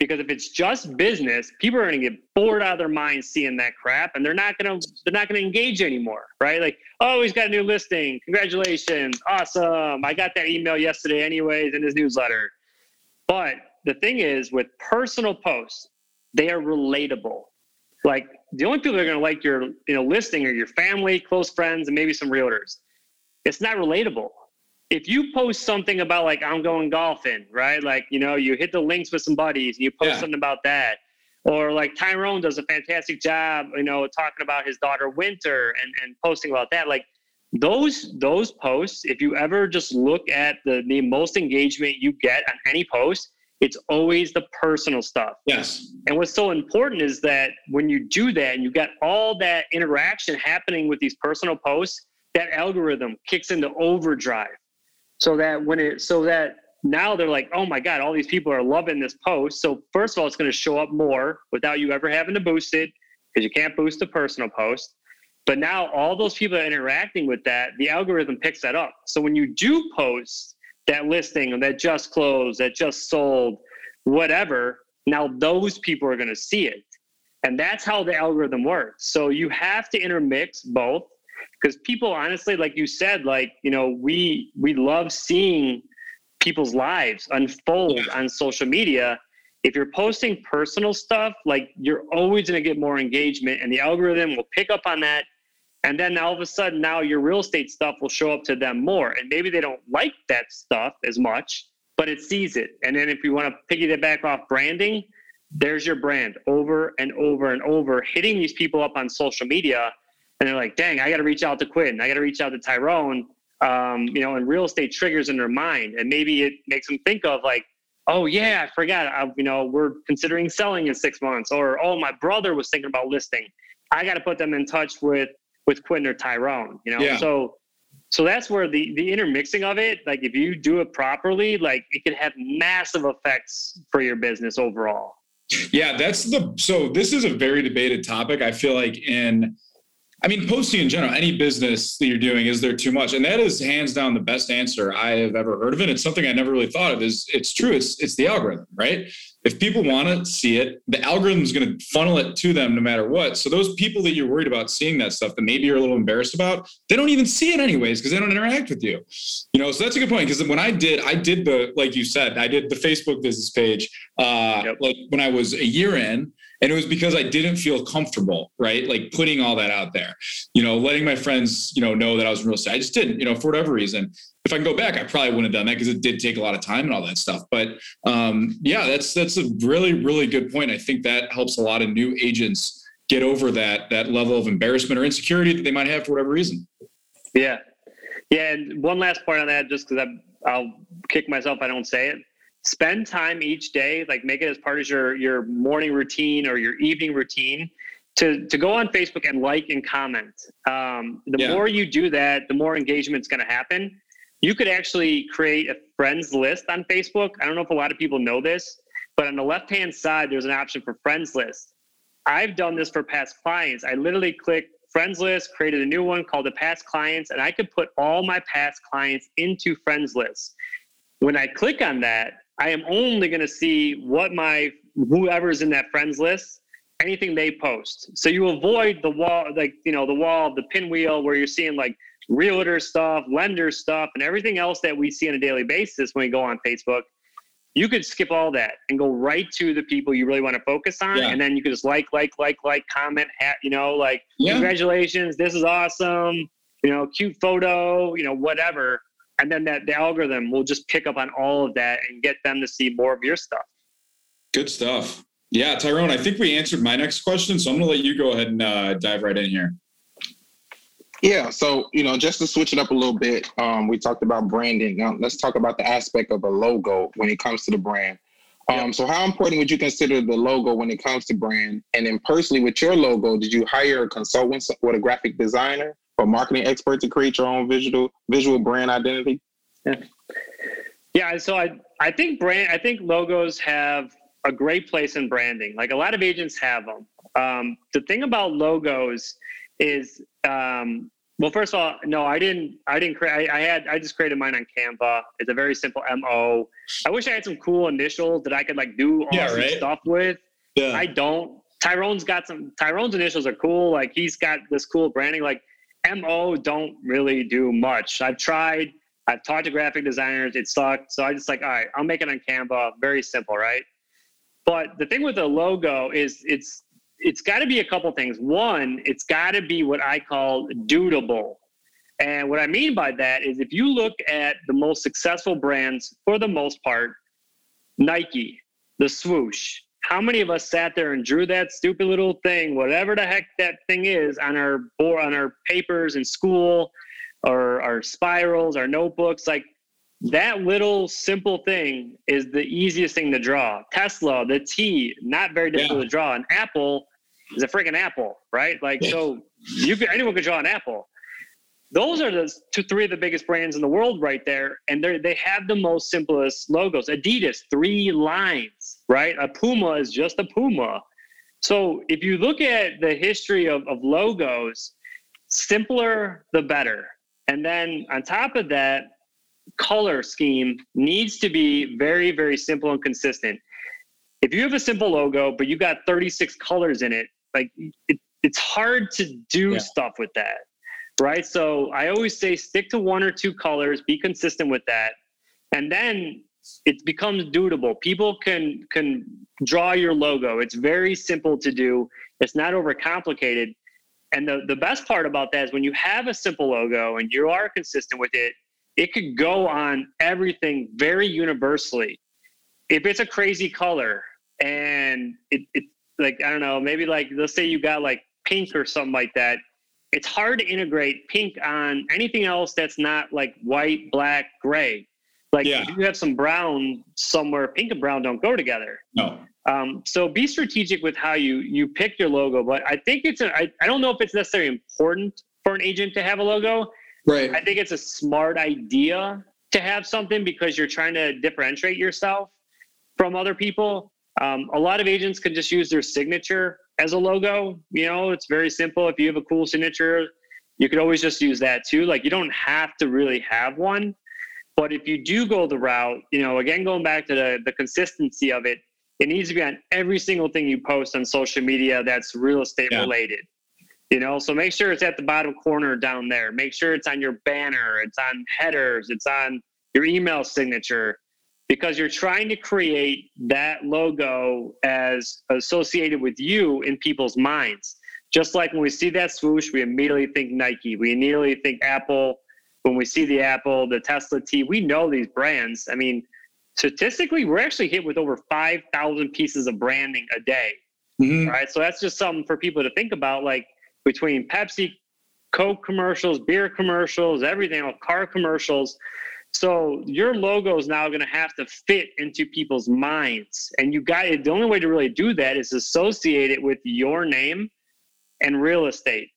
Because if it's just business, people are going to get bored out of their minds seeing that crap, and they're not to they're not going to engage anymore, right? Like, oh, he's got a new listing. Congratulations, awesome! I got that email yesterday, anyways, in his newsletter. But the thing is, with personal posts, they are relatable. Like the only people that are going to like your you know listing are your family, close friends, and maybe some realtors it's not relatable. If you post something about like I'm going golfing, right? Like, you know, you hit the links with some buddies and you post yeah. something about that. Or like Tyrone does a fantastic job, you know, talking about his daughter Winter and, and posting about that. Like those those posts, if you ever just look at the, the most engagement you get on any post, it's always the personal stuff. Yes. And what's so important is that when you do that and you got all that interaction happening with these personal posts, that algorithm kicks into overdrive so that when it so that now they're like oh my god all these people are loving this post so first of all it's going to show up more without you ever having to boost it because you can't boost a personal post but now all those people are interacting with that the algorithm picks that up so when you do post that listing that just closed that just sold whatever now those people are going to see it. And that's how the algorithm works. So you have to intermix both because people honestly like you said like you know we we love seeing people's lives unfold yeah. on social media. If you're posting personal stuff like you're always going to get more engagement and the algorithm will pick up on that and then all of a sudden now your real estate stuff will show up to them more and maybe they don't like that stuff as much but it sees it and then if you want to piggyback off branding there's your brand over and over and over hitting these people up on social media and they're like, dang, I got to reach out to Quinn. I got to reach out to Tyrone. Um, you know, and real estate triggers in their mind, and maybe it makes them think of like, oh yeah, I forgot. I, you know, we're considering selling in six months, or oh, my brother was thinking about listing. I got to put them in touch with with Quentin or Tyrone. You know, Yeah. so so that's where the the intermixing of it, like if you do it properly, like it could have massive effects for your business overall. Yeah, that's the so this is a very debated topic. I feel like in I mean posting in general, any business that you're doing, is there too much? And that is hands down the best answer I have ever heard of it. It's something I never really thought of. Is it's true. It's it's the algorithm, right? If people want to see it, the algorithm is going to funnel it to them no matter what. So those people that you're worried about seeing that stuff that maybe you're a little embarrassed about, they don't even see it anyways because they don't interact with you. You know, so that's a good point. Because when I did, I did the like you said, I did the Facebook business page uh, Yep. like when I was a year in, and it was because I didn't feel comfortable, right? Like putting all that out there, you know, letting my friends, you know, know that I was real estate. I just didn't, you know, for whatever reason. If I can go back, I probably wouldn't have done that because it did take a lot of time and all that stuff. But um, yeah, that's that's a really really good point. I think that helps a lot of new agents get over that that level of embarrassment or insecurity that they might have for whatever reason. Yeah, yeah. And one last point on that, just because I'll kick myself I don't say it. Spend time each day, like make it as part of your your morning routine or your evening routine, to to go on Facebook and like and comment. Um, the Yeah. more you do that, the more engagement's going to happen. You could actually create a friends list on Facebook. I don't know if a lot of people know this, but on the left hand side, there's an option for friends list. I've done this for past clients. I literally click friends list, created a new one called the past clients, and I could put all my past clients into friends list. When I click on that, I am only going to see what my whoever's in that friends list, anything they post. So you avoid the wall, like you know, the wall, the pinwheel, where you're seeing like realtor stuff, lender stuff, and everything else that we see on a daily basis when we go on Facebook. You could skip all that and go right to the people you really want to focus on, Yeah. and then you could just like, like, like, like, comment, hat, you know, like Yeah. congratulations, this is awesome, you know, cute photo, you know, whatever. And then that the algorithm will just pick up on all of that and get them to see more of your stuff. Good stuff. Yeah, Tyrone, I think we answered my next question, so I'm going to let you go ahead and uh, dive right in here. Yeah, so you know, just to switch it up a little bit, um, we talked about branding. Now let's talk about the aspect of a logo when it comes to the brand. Um, so how important would you consider the logo when it comes to brand? And then personally, with your logo, did you hire a consultant or a graphic designer or marketing expert to create your own visual visual brand identity? Yeah, Yeah, so I I think brand I think logos have a great place in branding. Like a lot of agents have them. Um, the thing about logos is, um, well, first of all, no, I didn't. I didn't create. I, I had. I just created mine on Canva. It's a very simple mo. I wish I had some cool initials that I could like do awesome Yeah, right. stuff with. Yeah. I don't. Tyrone's got some. Tyrone's initials are cool. Like he's got this cool branding. Like mo don't really do much. I've tried. I've talked to graphic designers. It sucked. So I just like, all right, I'll make it on Canva. Very simple, right? But the thing with the logo is it's it's got to be a couple things. One, it's got to be what I call dudable. And what I mean by that is if you look at the most successful brands for the most part, Nike, the swoosh, how many of us sat there and drew that stupid little thing, whatever the heck that thing is, on our board, on our papers in school, or our spirals, our notebooks? Like that little simple thing is the easiest thing to draw. Tesla, the T, not very difficult Yeah. to draw. An apple is a freaking apple, right? Like so, you could anyone could draw an apple. Those are the two, three of the biggest brands in the world right there, and they they have the most simplest logos. Adidas, three lines, right? A Puma is just a Puma. So if you look at the history of, of logos, simpler the better. And then on top of that, color scheme needs to be very, very simple and consistent. If you have a simple logo, but you got 36 colors in it, like it, it's hard to do Yeah. stuff with that. Right. So I always say stick to one or two colors, be consistent with that. And then it becomes doable. People can can draw your logo. It's very simple to do. It's not overcomplicated. And the, the best part about that is when you have a simple logo and you are consistent with it, it could go on everything very universally. If it's a crazy color and it, it like I don't know, maybe like let's say you got like pink or something like that, it's hard to integrate pink on anything else that's not like white, black, gray. Like Yeah. if you have some brown somewhere, pink and brown don't go together. No. Um, so be strategic with how you you pick your logo. But I think it's a, I, I don't know if it's necessarily important for an agent to have a logo. Right. I think it's a smart idea to have something because you're trying to differentiate yourself from other people. Um, a lot of agents can just use their signature as a logo. You know, it's very simple. If you have a cool signature, you could always just use that too. Like you don't have to really have one. But if you do go the route, you know, again, going back to the, the consistency of it, it needs to be on every single thing you post on social media that's real estate Yeah. related. You know, so make sure it's at the bottom corner down there. Make sure it's on your banner, it's on headers, it's on your email signature, because you're trying to create that logo as associated with you in people's minds. Just like when we see that swoosh, we immediately think Nike, we immediately think Apple. When we see the Apple, the Tesla T, we know these brands. I mean, statistically, we're actually hit with over 5,000 pieces of branding a day. Mhm. All right. So that's just something for people to think about. Like between Pepsi, Coke commercials, beer commercials, everything, else, car commercials. So your logo is now going to have to fit into people's minds. And you got it. the only way to really do that is associate it with your name and real estate.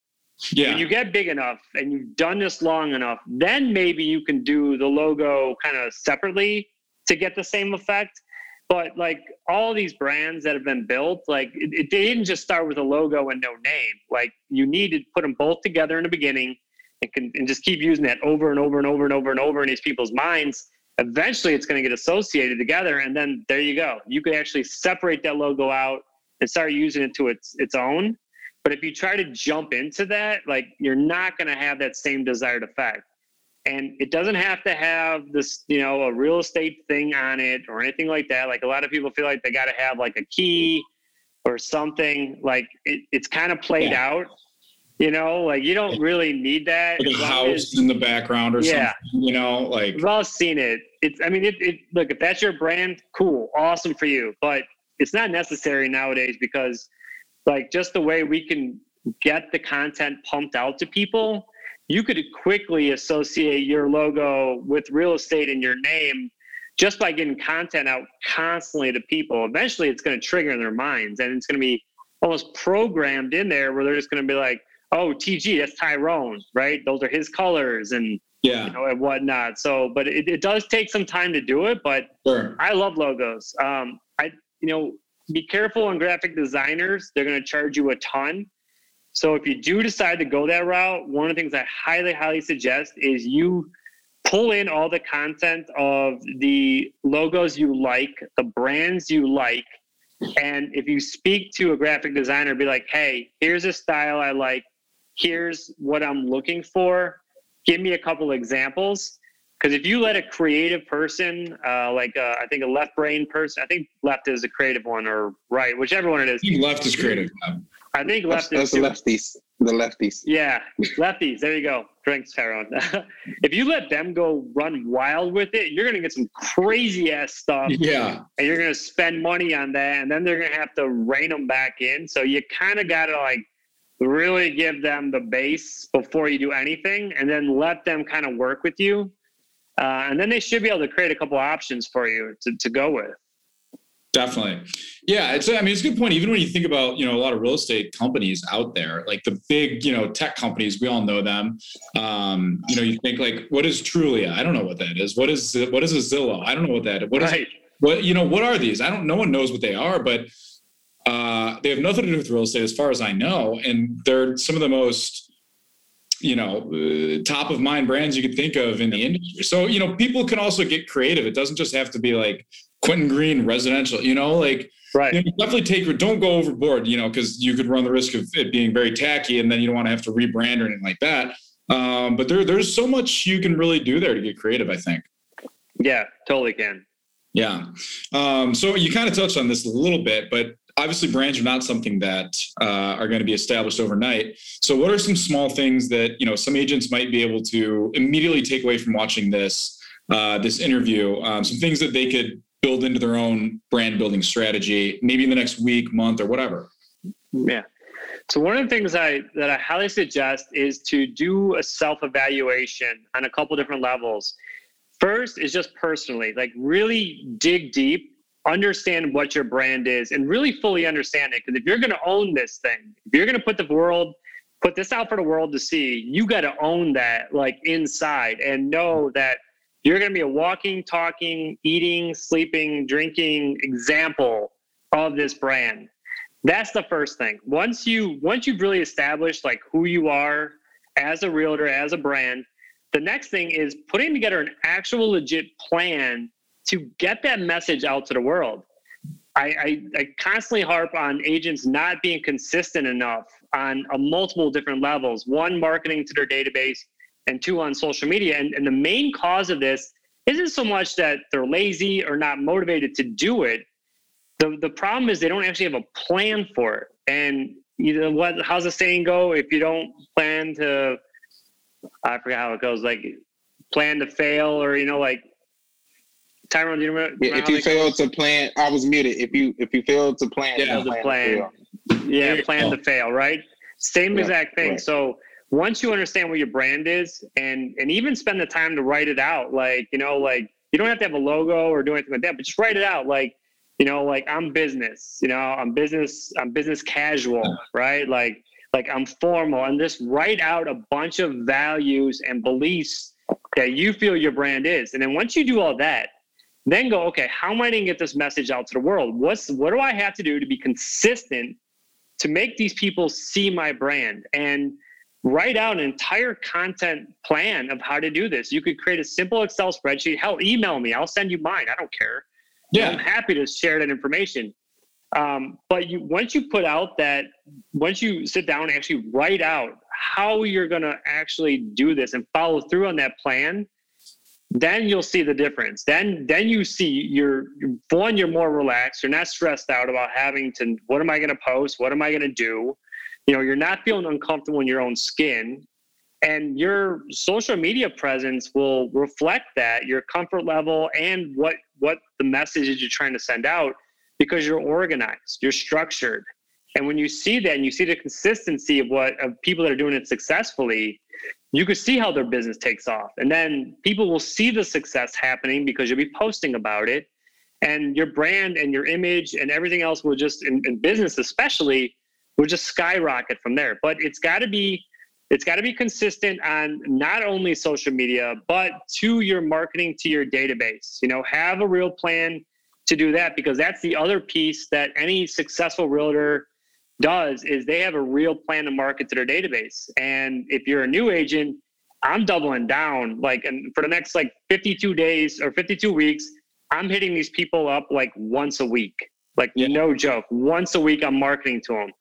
Yeah. When you get big enough and you've done this long enough, then maybe you can do the logo kind of separately to get the same effect. But like all these brands that have been built, like it, it, they didn't just start with a logo and no name. Like you need to put them both together in the beginning and, can, and just keep using that over and over and over and over and over in these people's minds. Eventually, it's going to get associated together, and then there you go. You can actually separate that logo out and start using it to its its own. But if you try to jump into that, like you're not going to have that same desired effect. And it doesn't have to have this, you know, a real estate thing on it or anything like that. Like a lot of people feel like they got to have like a key or something. Like it, it's kind of played Yeah. out, you know. Like you don't really need that. Like a house in the background or Yeah. something. You know, like We've all seen it. It's, I mean, it, it, look, if that's your brand, cool, awesome for you. But it's not necessary nowadays because, like, just the way we can get the content pumped out to people, you could quickly associate your logo with real estate and your name just by getting content out constantly to people. Eventually, it's going to trigger in their minds and it's going to be almost programmed in there where they're just going to be like, oh, TG, that's Tyrone, right? Those are his colors. And yeah, you know, and whatnot. So, but it, it does take some time to do it. But sure. I love logos. Um, I, you know, be careful on graphic designers. They're going to charge you a ton. So if you do decide to go that route, one of the things I highly, highly suggest is you pull in all the content of the logos you like, the brands you like. And if you speak to a graphic designer, be like, hey, here's a style I like. Here's what I'm looking for. Give me a couple examples. Because if you let a creative person, uh, like uh, I think a left brain person, I think left is a creative one or right, whichever one it is. I think left is creative. I think That's, left is that's the lefties. The lefties. Yeah, lefties. There you go. Drinks, Tyrone. if you let them go run wild with it, you're gonna get some crazy ass stuff, Yeah. and you're gonna spend money on that, and then they're gonna have to rein them back in. So you kind of gotta like really give them the base before you do anything, and then let them kind of work with you, uh, and then they should be able to create a couple options for you to, to go with. Definitely. Yeah, it's I mean it's a good point. Even when you think about, you know, a lot of real estate companies out there, like the big, you know, tech companies, we all know them. Um, you know, you think like what is Trulia? I don't know what that is. What is what is a Zillow? I don't know what that is. What is right. what you know, what are these? I don't no one knows what they are, but uh they have nothing to do with real estate as far as I know. And they're some of the most you know, uh, top of mind brands you could think of in the industry. So, you know, people can also get creative. It doesn't just have to be like Quentin Green residential, you know, like Right. you know, definitely take don't go overboard, you know, because you could run the risk of it being very tacky and then you don't want to have to rebrand or anything like that. Um, but there, there's so much you can really do there to get creative, I think. Yeah, totally can. Yeah. Um, so you kind of touched on this a little bit, but obviously brands are not something that uh, are going to be established overnight. So what are some small things that, you know, some agents might be able to immediately take away from watching this, uh, this interview, um, some things that they could build into their own brand building strategy, maybe in the next week, month, or whatever. Yeah. So one of the things I that I highly suggest is to do a self-evaluation on a couple different levels. First is just personally, like really dig deep, understand what your brand is, and really fully understand it. Because if you're going to own this thing, if you're going to put the world, put this out for the world to see, you got to own that like inside and know that you're going to be a walking, talking, eating, sleeping, drinking example of this brand. That's the first thing. Once you once you've really established like who you are as a realtor, as a brand, the next thing is putting together an actual legit plan to get that message out to the world. I, I, I constantly harp on agents not being consistent enough on a multiple different levels. One, marketing to their database, and two, on social media. And, and the main cause of this isn't so much that they're lazy or not motivated to do it. The, the problem is they don't actually have a plan for it. And you know what? How's the saying go? If you don't plan to, I forget how it goes. Like plan to fail, or you know, like Tyrone, do you remember? Yeah, if you fail to plan, I was muted. If you if you fail to plan, yeah, plan, plan yeah, plan to fail, right? Same yeah, exact thing. Right. So once you understand what your brand is, and and even spend the time to write it out, like you know, like you don't have to have a logo or do anything like that, but just write it out, like you know, like I'm business, you know, I'm business, I'm business casual, right? Like like I'm formal, and just write out a bunch of values and beliefs that you feel your brand is, and then once you do all that then go okay how am i going to get this message out to the world? What's what do i have to do to be consistent to make these people see my brand and write out an entire content plan of how to do this? You could create a simple excel spreadsheet. Hell email me. I'll send you mine. I don't care. Yeah. I'm happy to share that information. Um, but you once you put out that once you sit down and actually write out how you're going to actually do this and follow through on that plan then you'll see the difference. Then then you see you're one, you're more relaxed. You're not stressed out about having to what am I going to post? What am I going to do? You know, you're not feeling uncomfortable in your own skin. And your social media presence will reflect that, your comfort level and what what the message is you're trying to send out because you're organized, you're structured. And when you see that and you see the consistency of what of people that are doing it successfully, you could see how their business takes off. And then people will see the success happening because you'll be posting about it. And your brand and your image and everything else will just, in, in business especially, will just skyrocket from there. But it's got to be it's got to be consistent on not only social media but to your marketing to your database you know have a real plan to do that because that's the other piece that any successful realtor does is they have a real plan to market to their database. And if you're a new agent, I'm doubling down. Like, and for the next like 52 days or 52 weeks, I'm hitting these people up like once a week. Like, yeah. no joke. Once a week, I'm marketing to them.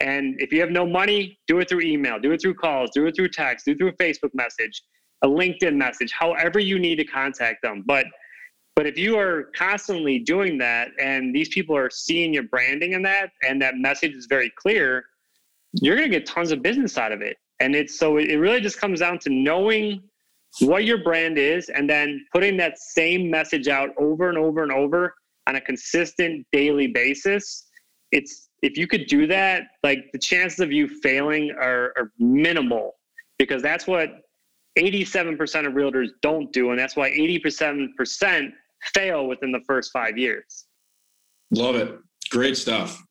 And if you have no money, do it through email, do it through calls, do it through text, do it through a Facebook message, a LinkedIn message, however you need to contact them. But but if you are constantly doing that and these people are seeing your branding in that and that message is very clear, you're going to get tons of business out of it. And it's so it really just comes down to knowing what your brand is and then putting that same message out over and over and over on a consistent daily basis. It's if you could do that, like the chances of you failing are, are minimal because that's what 87% of realtors don't do. And that's why 87% fail within the first five years. Love it. Great stuff.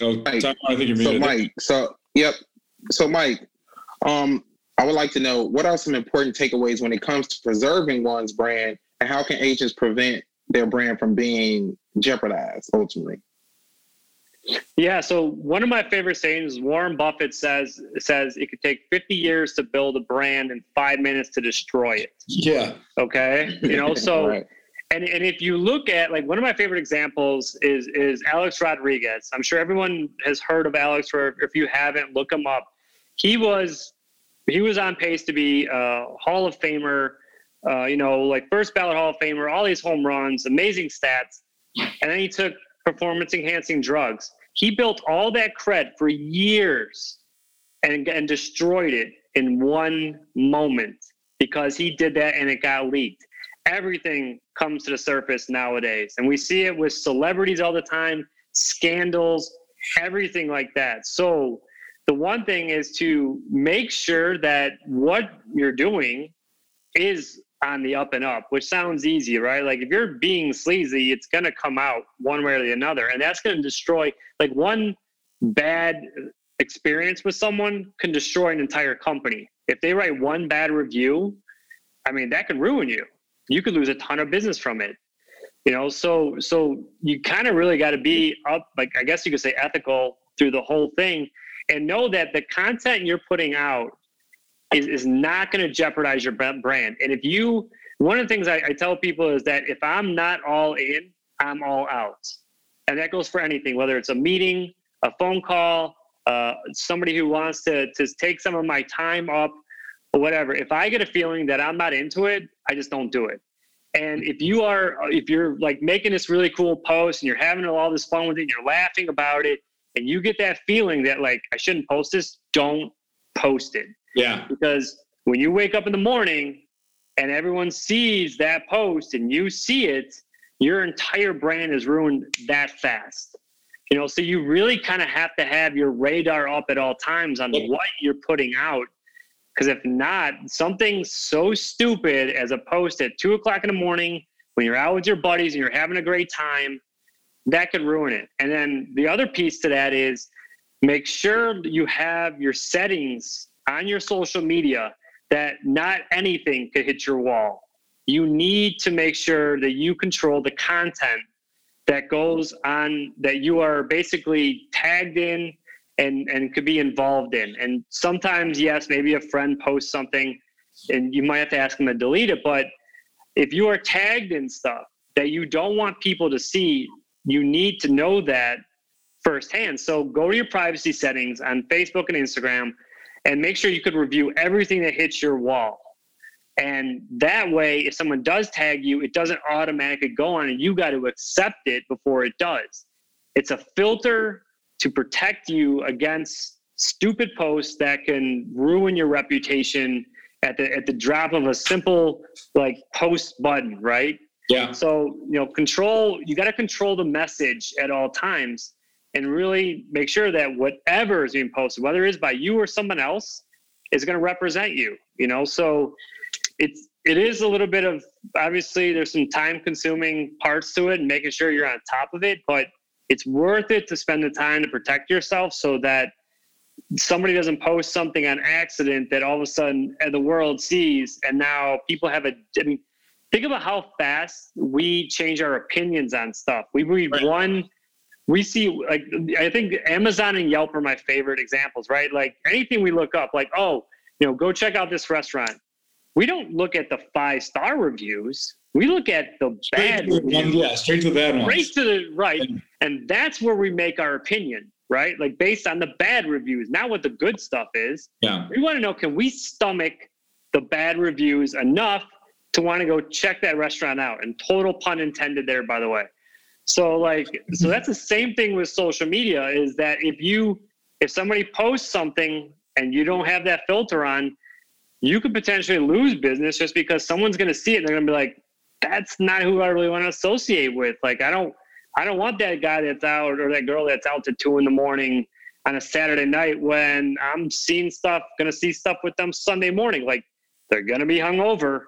Oh, Mike, Tom, I think you're muted. So Mike, so yep. So Mike, um, I would like to know what are some important takeaways when it comes to preserving one's brand and how can agents prevent their brand from being jeopardized ultimately? Yeah, so one of my favorite sayings, Warren Buffett says says it could take 50 years to build a brand and five minutes to destroy it. Yeah. Okay. You know, so right. and and if you look at like one of my favorite examples is is Alex Rodriguez. I'm sure everyone has heard of Alex, or if you haven't, look him up. He was he was on pace to be a Hall of Famer. Uh, you know, like first ballot Hall of Famer, all these home runs, amazing stats, and then he took performance enhancing drugs he built all that cred for years and, and destroyed it in one moment because he did that and it got leaked. Everything comes to the surface nowadays. And we see it with celebrities all the time, scandals, everything like that. So the one thing is to make sure that what you're doing is on the up and up, which sounds easy, right? Like if you're being sleazy, it's going to come out one way or the other. And that's going to destroy, like, one bad experience with someone can destroy an entire company. If they write one bad review, I mean, that could ruin you. You could lose a ton of business from it. You know, so so you kind of really got to be up, like I guess you could say ethical through the whole thing and know that the content you're putting out is, is not going to jeopardize your brand. And if you, one of the things I, I tell people is that if I'm not all in, I'm all out. And that goes for anything, whether it's a meeting, a phone call, uh, somebody who wants to, to take some of my time up or whatever. If I get a feeling that I'm not into it, I just don't do it. And if you are, if you're like making this really cool post and you're having all this fun with it and you're laughing about it and you get that feeling that like, I shouldn't post this, don't post it. Yeah. Because when you wake up in the morning and everyone sees that post and you see it, your entire brand is ruined that fast. You know, so you really kind of have to have your radar up at all times on what you're putting out. Because if not, something so stupid as a post at two o'clock in the morning when you're out with your buddies and you're having a great time, that could ruin it. And then the other piece to that is make sure you have your settings on your social media that not anything could hit your wall. You need to make sure that you control the content that goes on that you are basically tagged in and and could be involved in. And sometimes, yes, maybe a friend posts something and you might have to ask them to delete it. But if you are tagged in stuff that you don't want people to see, you need to know that firsthand. So go to your privacy settings on Facebook and Instagram and make sure you could review everything that hits your wall. And that way, if someone does tag you, it doesn't automatically go on and you got to accept it before it does. It's a filter to protect you against stupid posts that can ruin your reputation at the at the drop of a simple like post button, right? Yeah. So, you know, control you got to control the message at all times and really make sure that whatever is being posted, whether it is by you or someone else, is going to represent you. You know, so it's it is a little bit of obviously there's some time consuming parts to it and making sure you're on top of it, but it's worth it to spend the time to protect yourself so that somebody doesn't post something on accident that all of a sudden uh, the world sees and now people have a I mean, think about how fast we change our opinions on stuff. We read right. one we see like I think Amazon and Yelp are my favorite examples, right? Like anything we look up, like oh, you know, go check out this restaurant. We don't look at the five star reviews. We look at the straight bad one, yeah, straight to the bad ones. Straight to the right, and that's where we make our opinion, right? Like based on the bad reviews, not what the good stuff is. Yeah, we want to know can we stomach the bad reviews enough to want to go check that restaurant out? And total pun intended there, by the way. So like so that's the same thing with social media is that if you if somebody posts something and you don't have that filter on, you could potentially lose business just because someone's going to see it and they're going to be like that's not who I really want to associate with. Like I don't I don't want that guy that's out or that girl that's out to 2 in the morning on a Saturday night when I'm seeing stuff, to see stuff with them Sunday morning like they're to be hungover.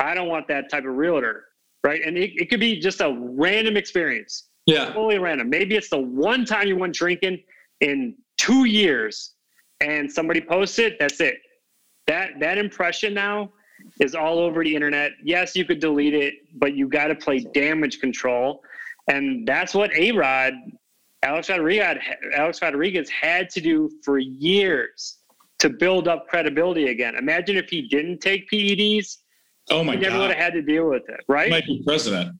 I don't want that type of realtor right? And it, it could be just a random experience. Yeah. Totally random. Maybe it's the one time you went drinking in two years and somebody posts it, that's it. That that impression now is all over the internet. Yes, you could delete it, but you got to play damage control. And that's what A Rod, Alex Rodriguez, Alex Rodriguez had to do for years to build up credibility again. Imagine if he didn't take PEDs Oh my he never God. would have had to deal with it, right? Might be president.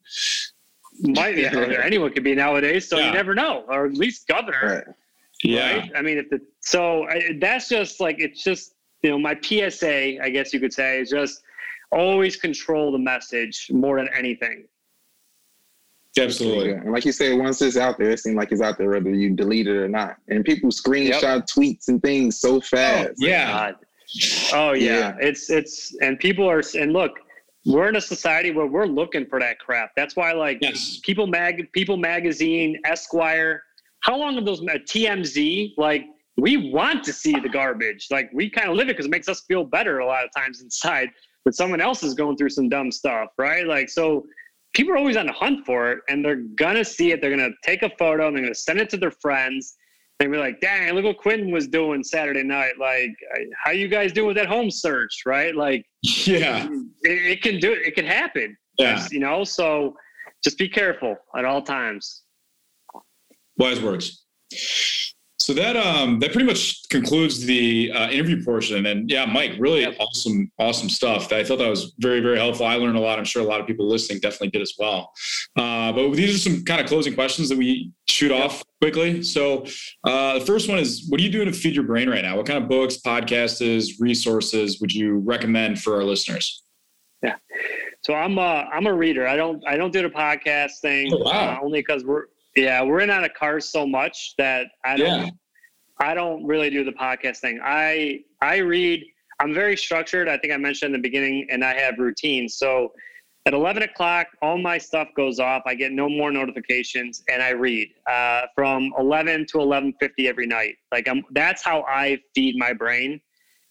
Might be. anyone could be nowadays, so Yeah. you never know, or at least governor. Right. Yeah. Right? I mean, if the so I, that's just like it's just you know my PSA, I guess you could say, is just always control the message more than anything. Absolutely. Yeah. And like you said, once it's out there, it seems like it's out there whether you delete it or not. And people screenshot tweets and things so oh, fast. Yeah. God. Oh yeah. Yeah. it's it's and people are and look, we're in a society where we're looking for that crap. That's why like Yes. People Mag, People Magazine, Esquire. How long have those uh, TMZ? Like we want to see the garbage. Like we kind of live it because it makes us feel better a lot of times inside. but someone else is going through some dumb stuff, right? Like, so people are always on the hunt for it and they're gonna see it. They're gonna take a photo and they're gonna send it to their friends. They'll be like, dang, look what Quentin was doing Saturday night. Like, how you guys doing with that home search, right? Like, yeah, it, it can do it. It can happen. Yeah. You know, so just be careful at all times. Wise words. So that um that pretty much concludes the uh, interview portion. And yeah, Mike, really yep. awesome, awesome stuff. I thought that was very, very helpful. I learned a lot. I'm sure a lot of people listening definitely did as well. Uh, but these are some kind of closing questions that we shoot yep. off quickly. So uh, the first one is, what are you doing to feed your brain right now? What kind of books, podcasts, resources would you recommend for our listeners? Yeah. So I'm a I'm a reader. I don't I don't do the podcast thing oh, wow. uh, only because we're yeah, we're in on a cars so much that I don't yeah. I don't really do the podcast thing. I I read. I'm very structured. I think I mentioned in the beginning, and I have routines. So at 11 o'clock, all my stuff goes off. I get no more notifications, and I read uh, from 11 to 11:50 every night. Like I'm. That's how I feed my brain.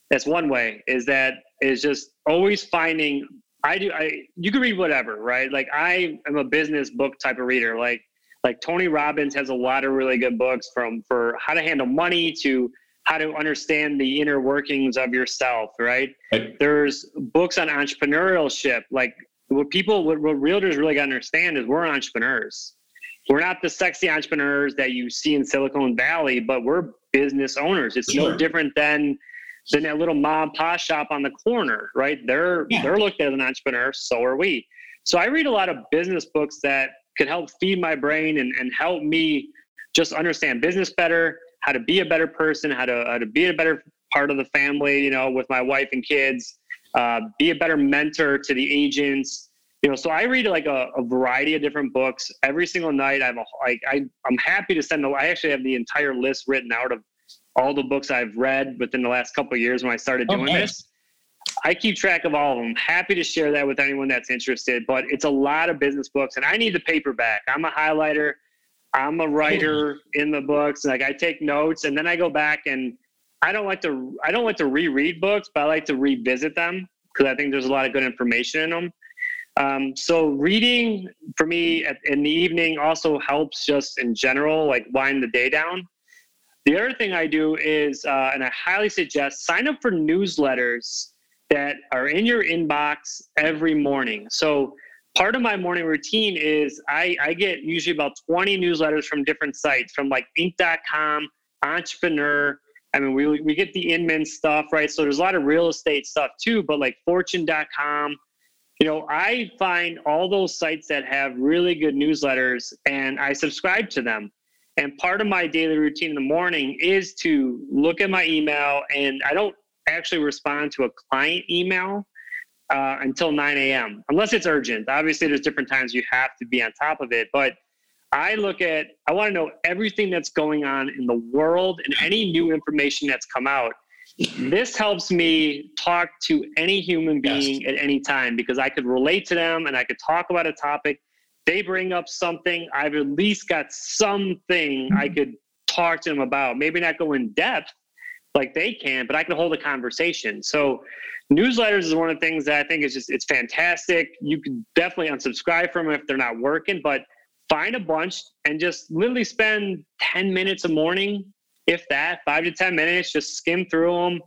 That's one way. Is that is just always finding. I do. I you can read whatever, right? Like I am a business book type of reader. Like like Tony Robbins has a lot of really good books from for how to handle money to how to understand the inner workings of yourself, right? right. There's books on entrepreneurship. Like what people, what, what realtors really got to understand is we're entrepreneurs. We're not the sexy entrepreneurs that you see in Silicon Valley, but we're business owners. It's sure. no different than than that little mom and pop shop on the corner, right? They're yeah. they're looked at as an entrepreneur, so are we. So I read a lot of business books that could help feed my brain and, and help me just understand business better, how to be a better person, how to, how to be a better part of the family, you know, with my wife and kids, uh, be a better mentor to the agents. You know, so I read like a, a variety of different books every single night. I have a like I I'm happy to send. The, I actually have the entire list written out of all the books I've read within the last couple of years when I started doing okay. this. I keep track of all of them. Happy to share that with anyone that's interested, but it's a lot of business books and I need the paperback. I'm a highlighter. I'm a writer in the books. Like I take notes and then I go back and I don't like to I don't like to reread books, but I like to revisit them because I think there's a lot of good information in them. Um, so reading for me at, in the evening also helps just in general, like wind the day down. The other thing I do is, uh, and I highly suggest, sign up for newsletters that are in your inbox every morning. So part of my morning routine is I, I get usually about 20 newsletters from different sites, from like Inc.com, Entrepreneur. I mean, we, we get the Inman stuff, right? So there's a lot of real estate stuff too, but like Fortune.com. You know, I find all those sites that have really good newsletters and I subscribe to them. And part of my daily routine in the morning is to look at my email and I don't actually respond to a client email uh, until 9 a.m. unless it's urgent. Obviously, there's different times you have to be on top of it, but I look at I want to know everything that's going on in the world and any new information that's come out. This helps me talk to any human being yes. at any time because I could relate to them and I could talk about a topic. They bring up something, I've at least got something I could talk to them about. Maybe not go in depth, like they can, but I can hold a conversation. So newsletters is one of the things that I think is just it's fantastic. You can definitely unsubscribe from them if they're not working, but find a bunch and just literally spend 10 minutes a morning, if that, five to 10 minutes, just skim through them.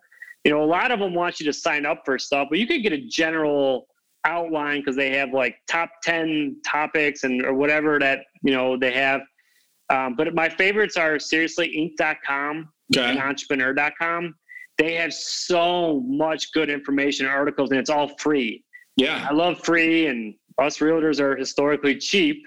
You know, a lot of them want you to sign up for stuff, but you could get a general outline because they have like top 10 topics and or whatever that, you know, they have. Um, but my favorites are seriously inc.com okay. and entrepreneur.com. They have so much good information and articles, and it's all free. Yeah. I love free, and us realtors are historically cheap,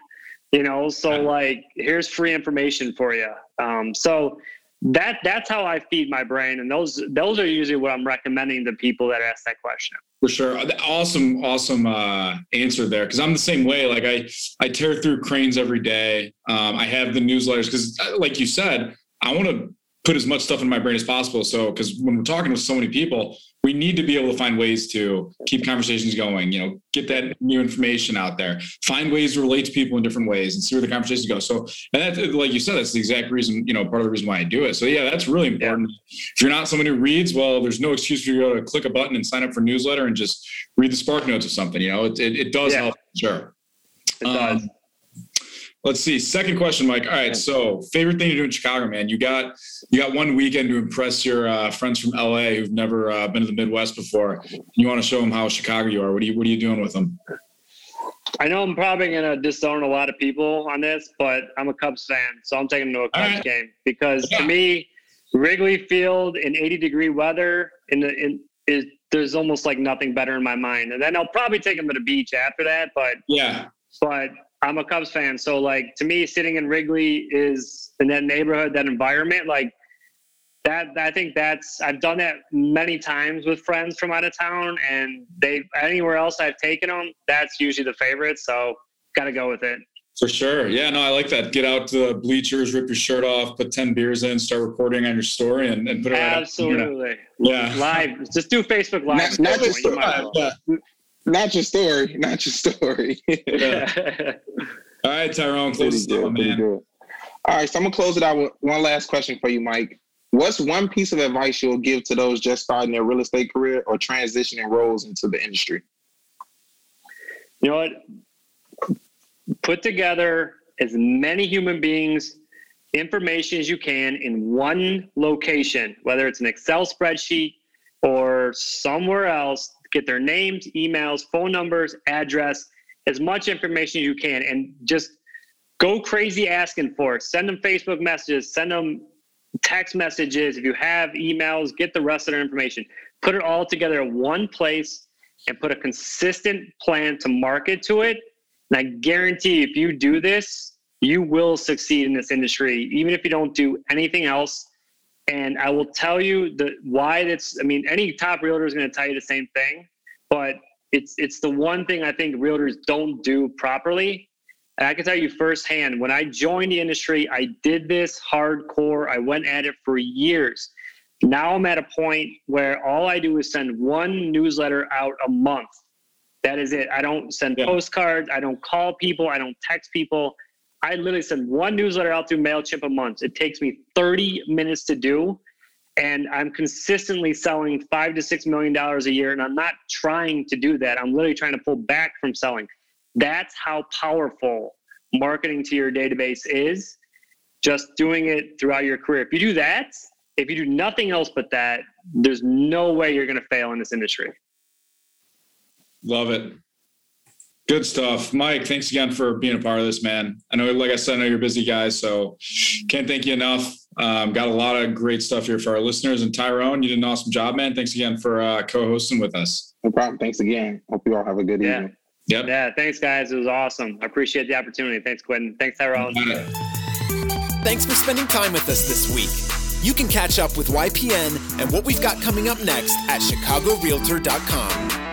you know, so yeah. like here's free information for you. Um, so that that's how I feed my brain, and those those are usually what I'm recommending to people that ask that question. For sure, awesome, awesome uh, answer there. Because I'm the same way. Like I, I tear through Crain's every day. Um, I have the newsletters because, uh, like you said, I want to put as much stuff in my brain as possible. So, because when we're talking with so many people, we need to be able to find ways to keep conversations going. You know, get that new information out there, find ways to relate to people in different ways, and see where the conversations go. So, and that, like you said, that's the exact reason. You know, part of the reason why I do it. So, yeah, that's really important. Yeah. If you're not someone who reads, well, there's no excuse for you to click a button and sign up for newsletter and just read the spark notes of something. You know, it it, it does yeah. help. Sure. It does. Um, Let's see. Second question, Mike. All right. So, favorite thing to do in Chicago, man? You got you got one weekend to impress your uh, friends from LA who've never uh, been to the Midwest before. You want to show them how Chicago you are. What are you What are you doing with them? I know I'm probably gonna disown a lot of people on this, but I'm a Cubs fan, so I'm taking them to a Cubs right. game because yeah. to me, Wrigley Field in 80 degree weather in the in is there's almost like nothing better in my mind. And then I'll probably take them to the beach after that. But yeah, but I'm a Cubs fan, so like to me, sitting in Wrigley is in that neighborhood, that environment, like that. I think that's I've done that many times with friends from out of town, and they anywhere else I've taken them, that's usually the favorite. So got to go with it. For sure. Yeah, no, I like that. Get out to the bleachers, rip your shirt off, put 10 beers in, start recording on your story and, and put it Absolutely. Right yeah. Live. Just do Facebook Live. Not, not just yeah not your story, not your story. All right, Tyrone, close it out, man. All right, so I'm gonna close it out with one last question for you, Mike. What's one piece of advice you'll give to those just starting their real estate career or transitioning roles into the industry? You know what? Put together as many human beings information as you can in one location, whether it's an Excel spreadsheet or somewhere else get their names, emails, phone numbers, address, as much information as you can, and just go crazy asking for it. Send them Facebook messages, send them text messages. If you have emails, get the rest of their information. Put it all together in one place and put a consistent plan to market to it. And I guarantee if you do this, you will succeed in this industry, even if you don't do anything else. And I will tell you the why that's I mean, any top realtor is going to tell you the same thing, but it's it's the one thing I think realtors don't do properly. And I can tell you firsthand, when I joined the industry, I did this hardcore. I went at it for years. Now I'm at a point where all I do is send one newsletter out a month. That is it. I don't send yeah. postcards. I don't call people. I don't text people. I literally send one newsletter out through MailChimp a month. It takes me 30 minutes to do. And I'm consistently selling five to six million dollars a year. And I'm not trying to do that. I'm literally trying to pull back from selling. That's how powerful marketing to your database is. Just doing it throughout your career. If you do that, if you do nothing else but that, there's no way you're going to fail in this industry. Love it. Good stuff. Mike, thanks again for being a part of this, man. I know, like I said, I know you're busy guys, so can't thank you enough. Um, got a lot of great stuff here for our listeners. And Tyrone, you did an awesome job, man. Thanks again for uh, co-hosting with us. No problem. Thanks again. Hope you all have a good yeah. evening. Yep. Yeah. Thanks, guys. It was awesome. I appreciate the opportunity. Thanks, Quentin. Thanks, Tyrone. Thanks for spending time with us this week. You can catch up with YPN and what we've got coming up next at chicagorealtor.com.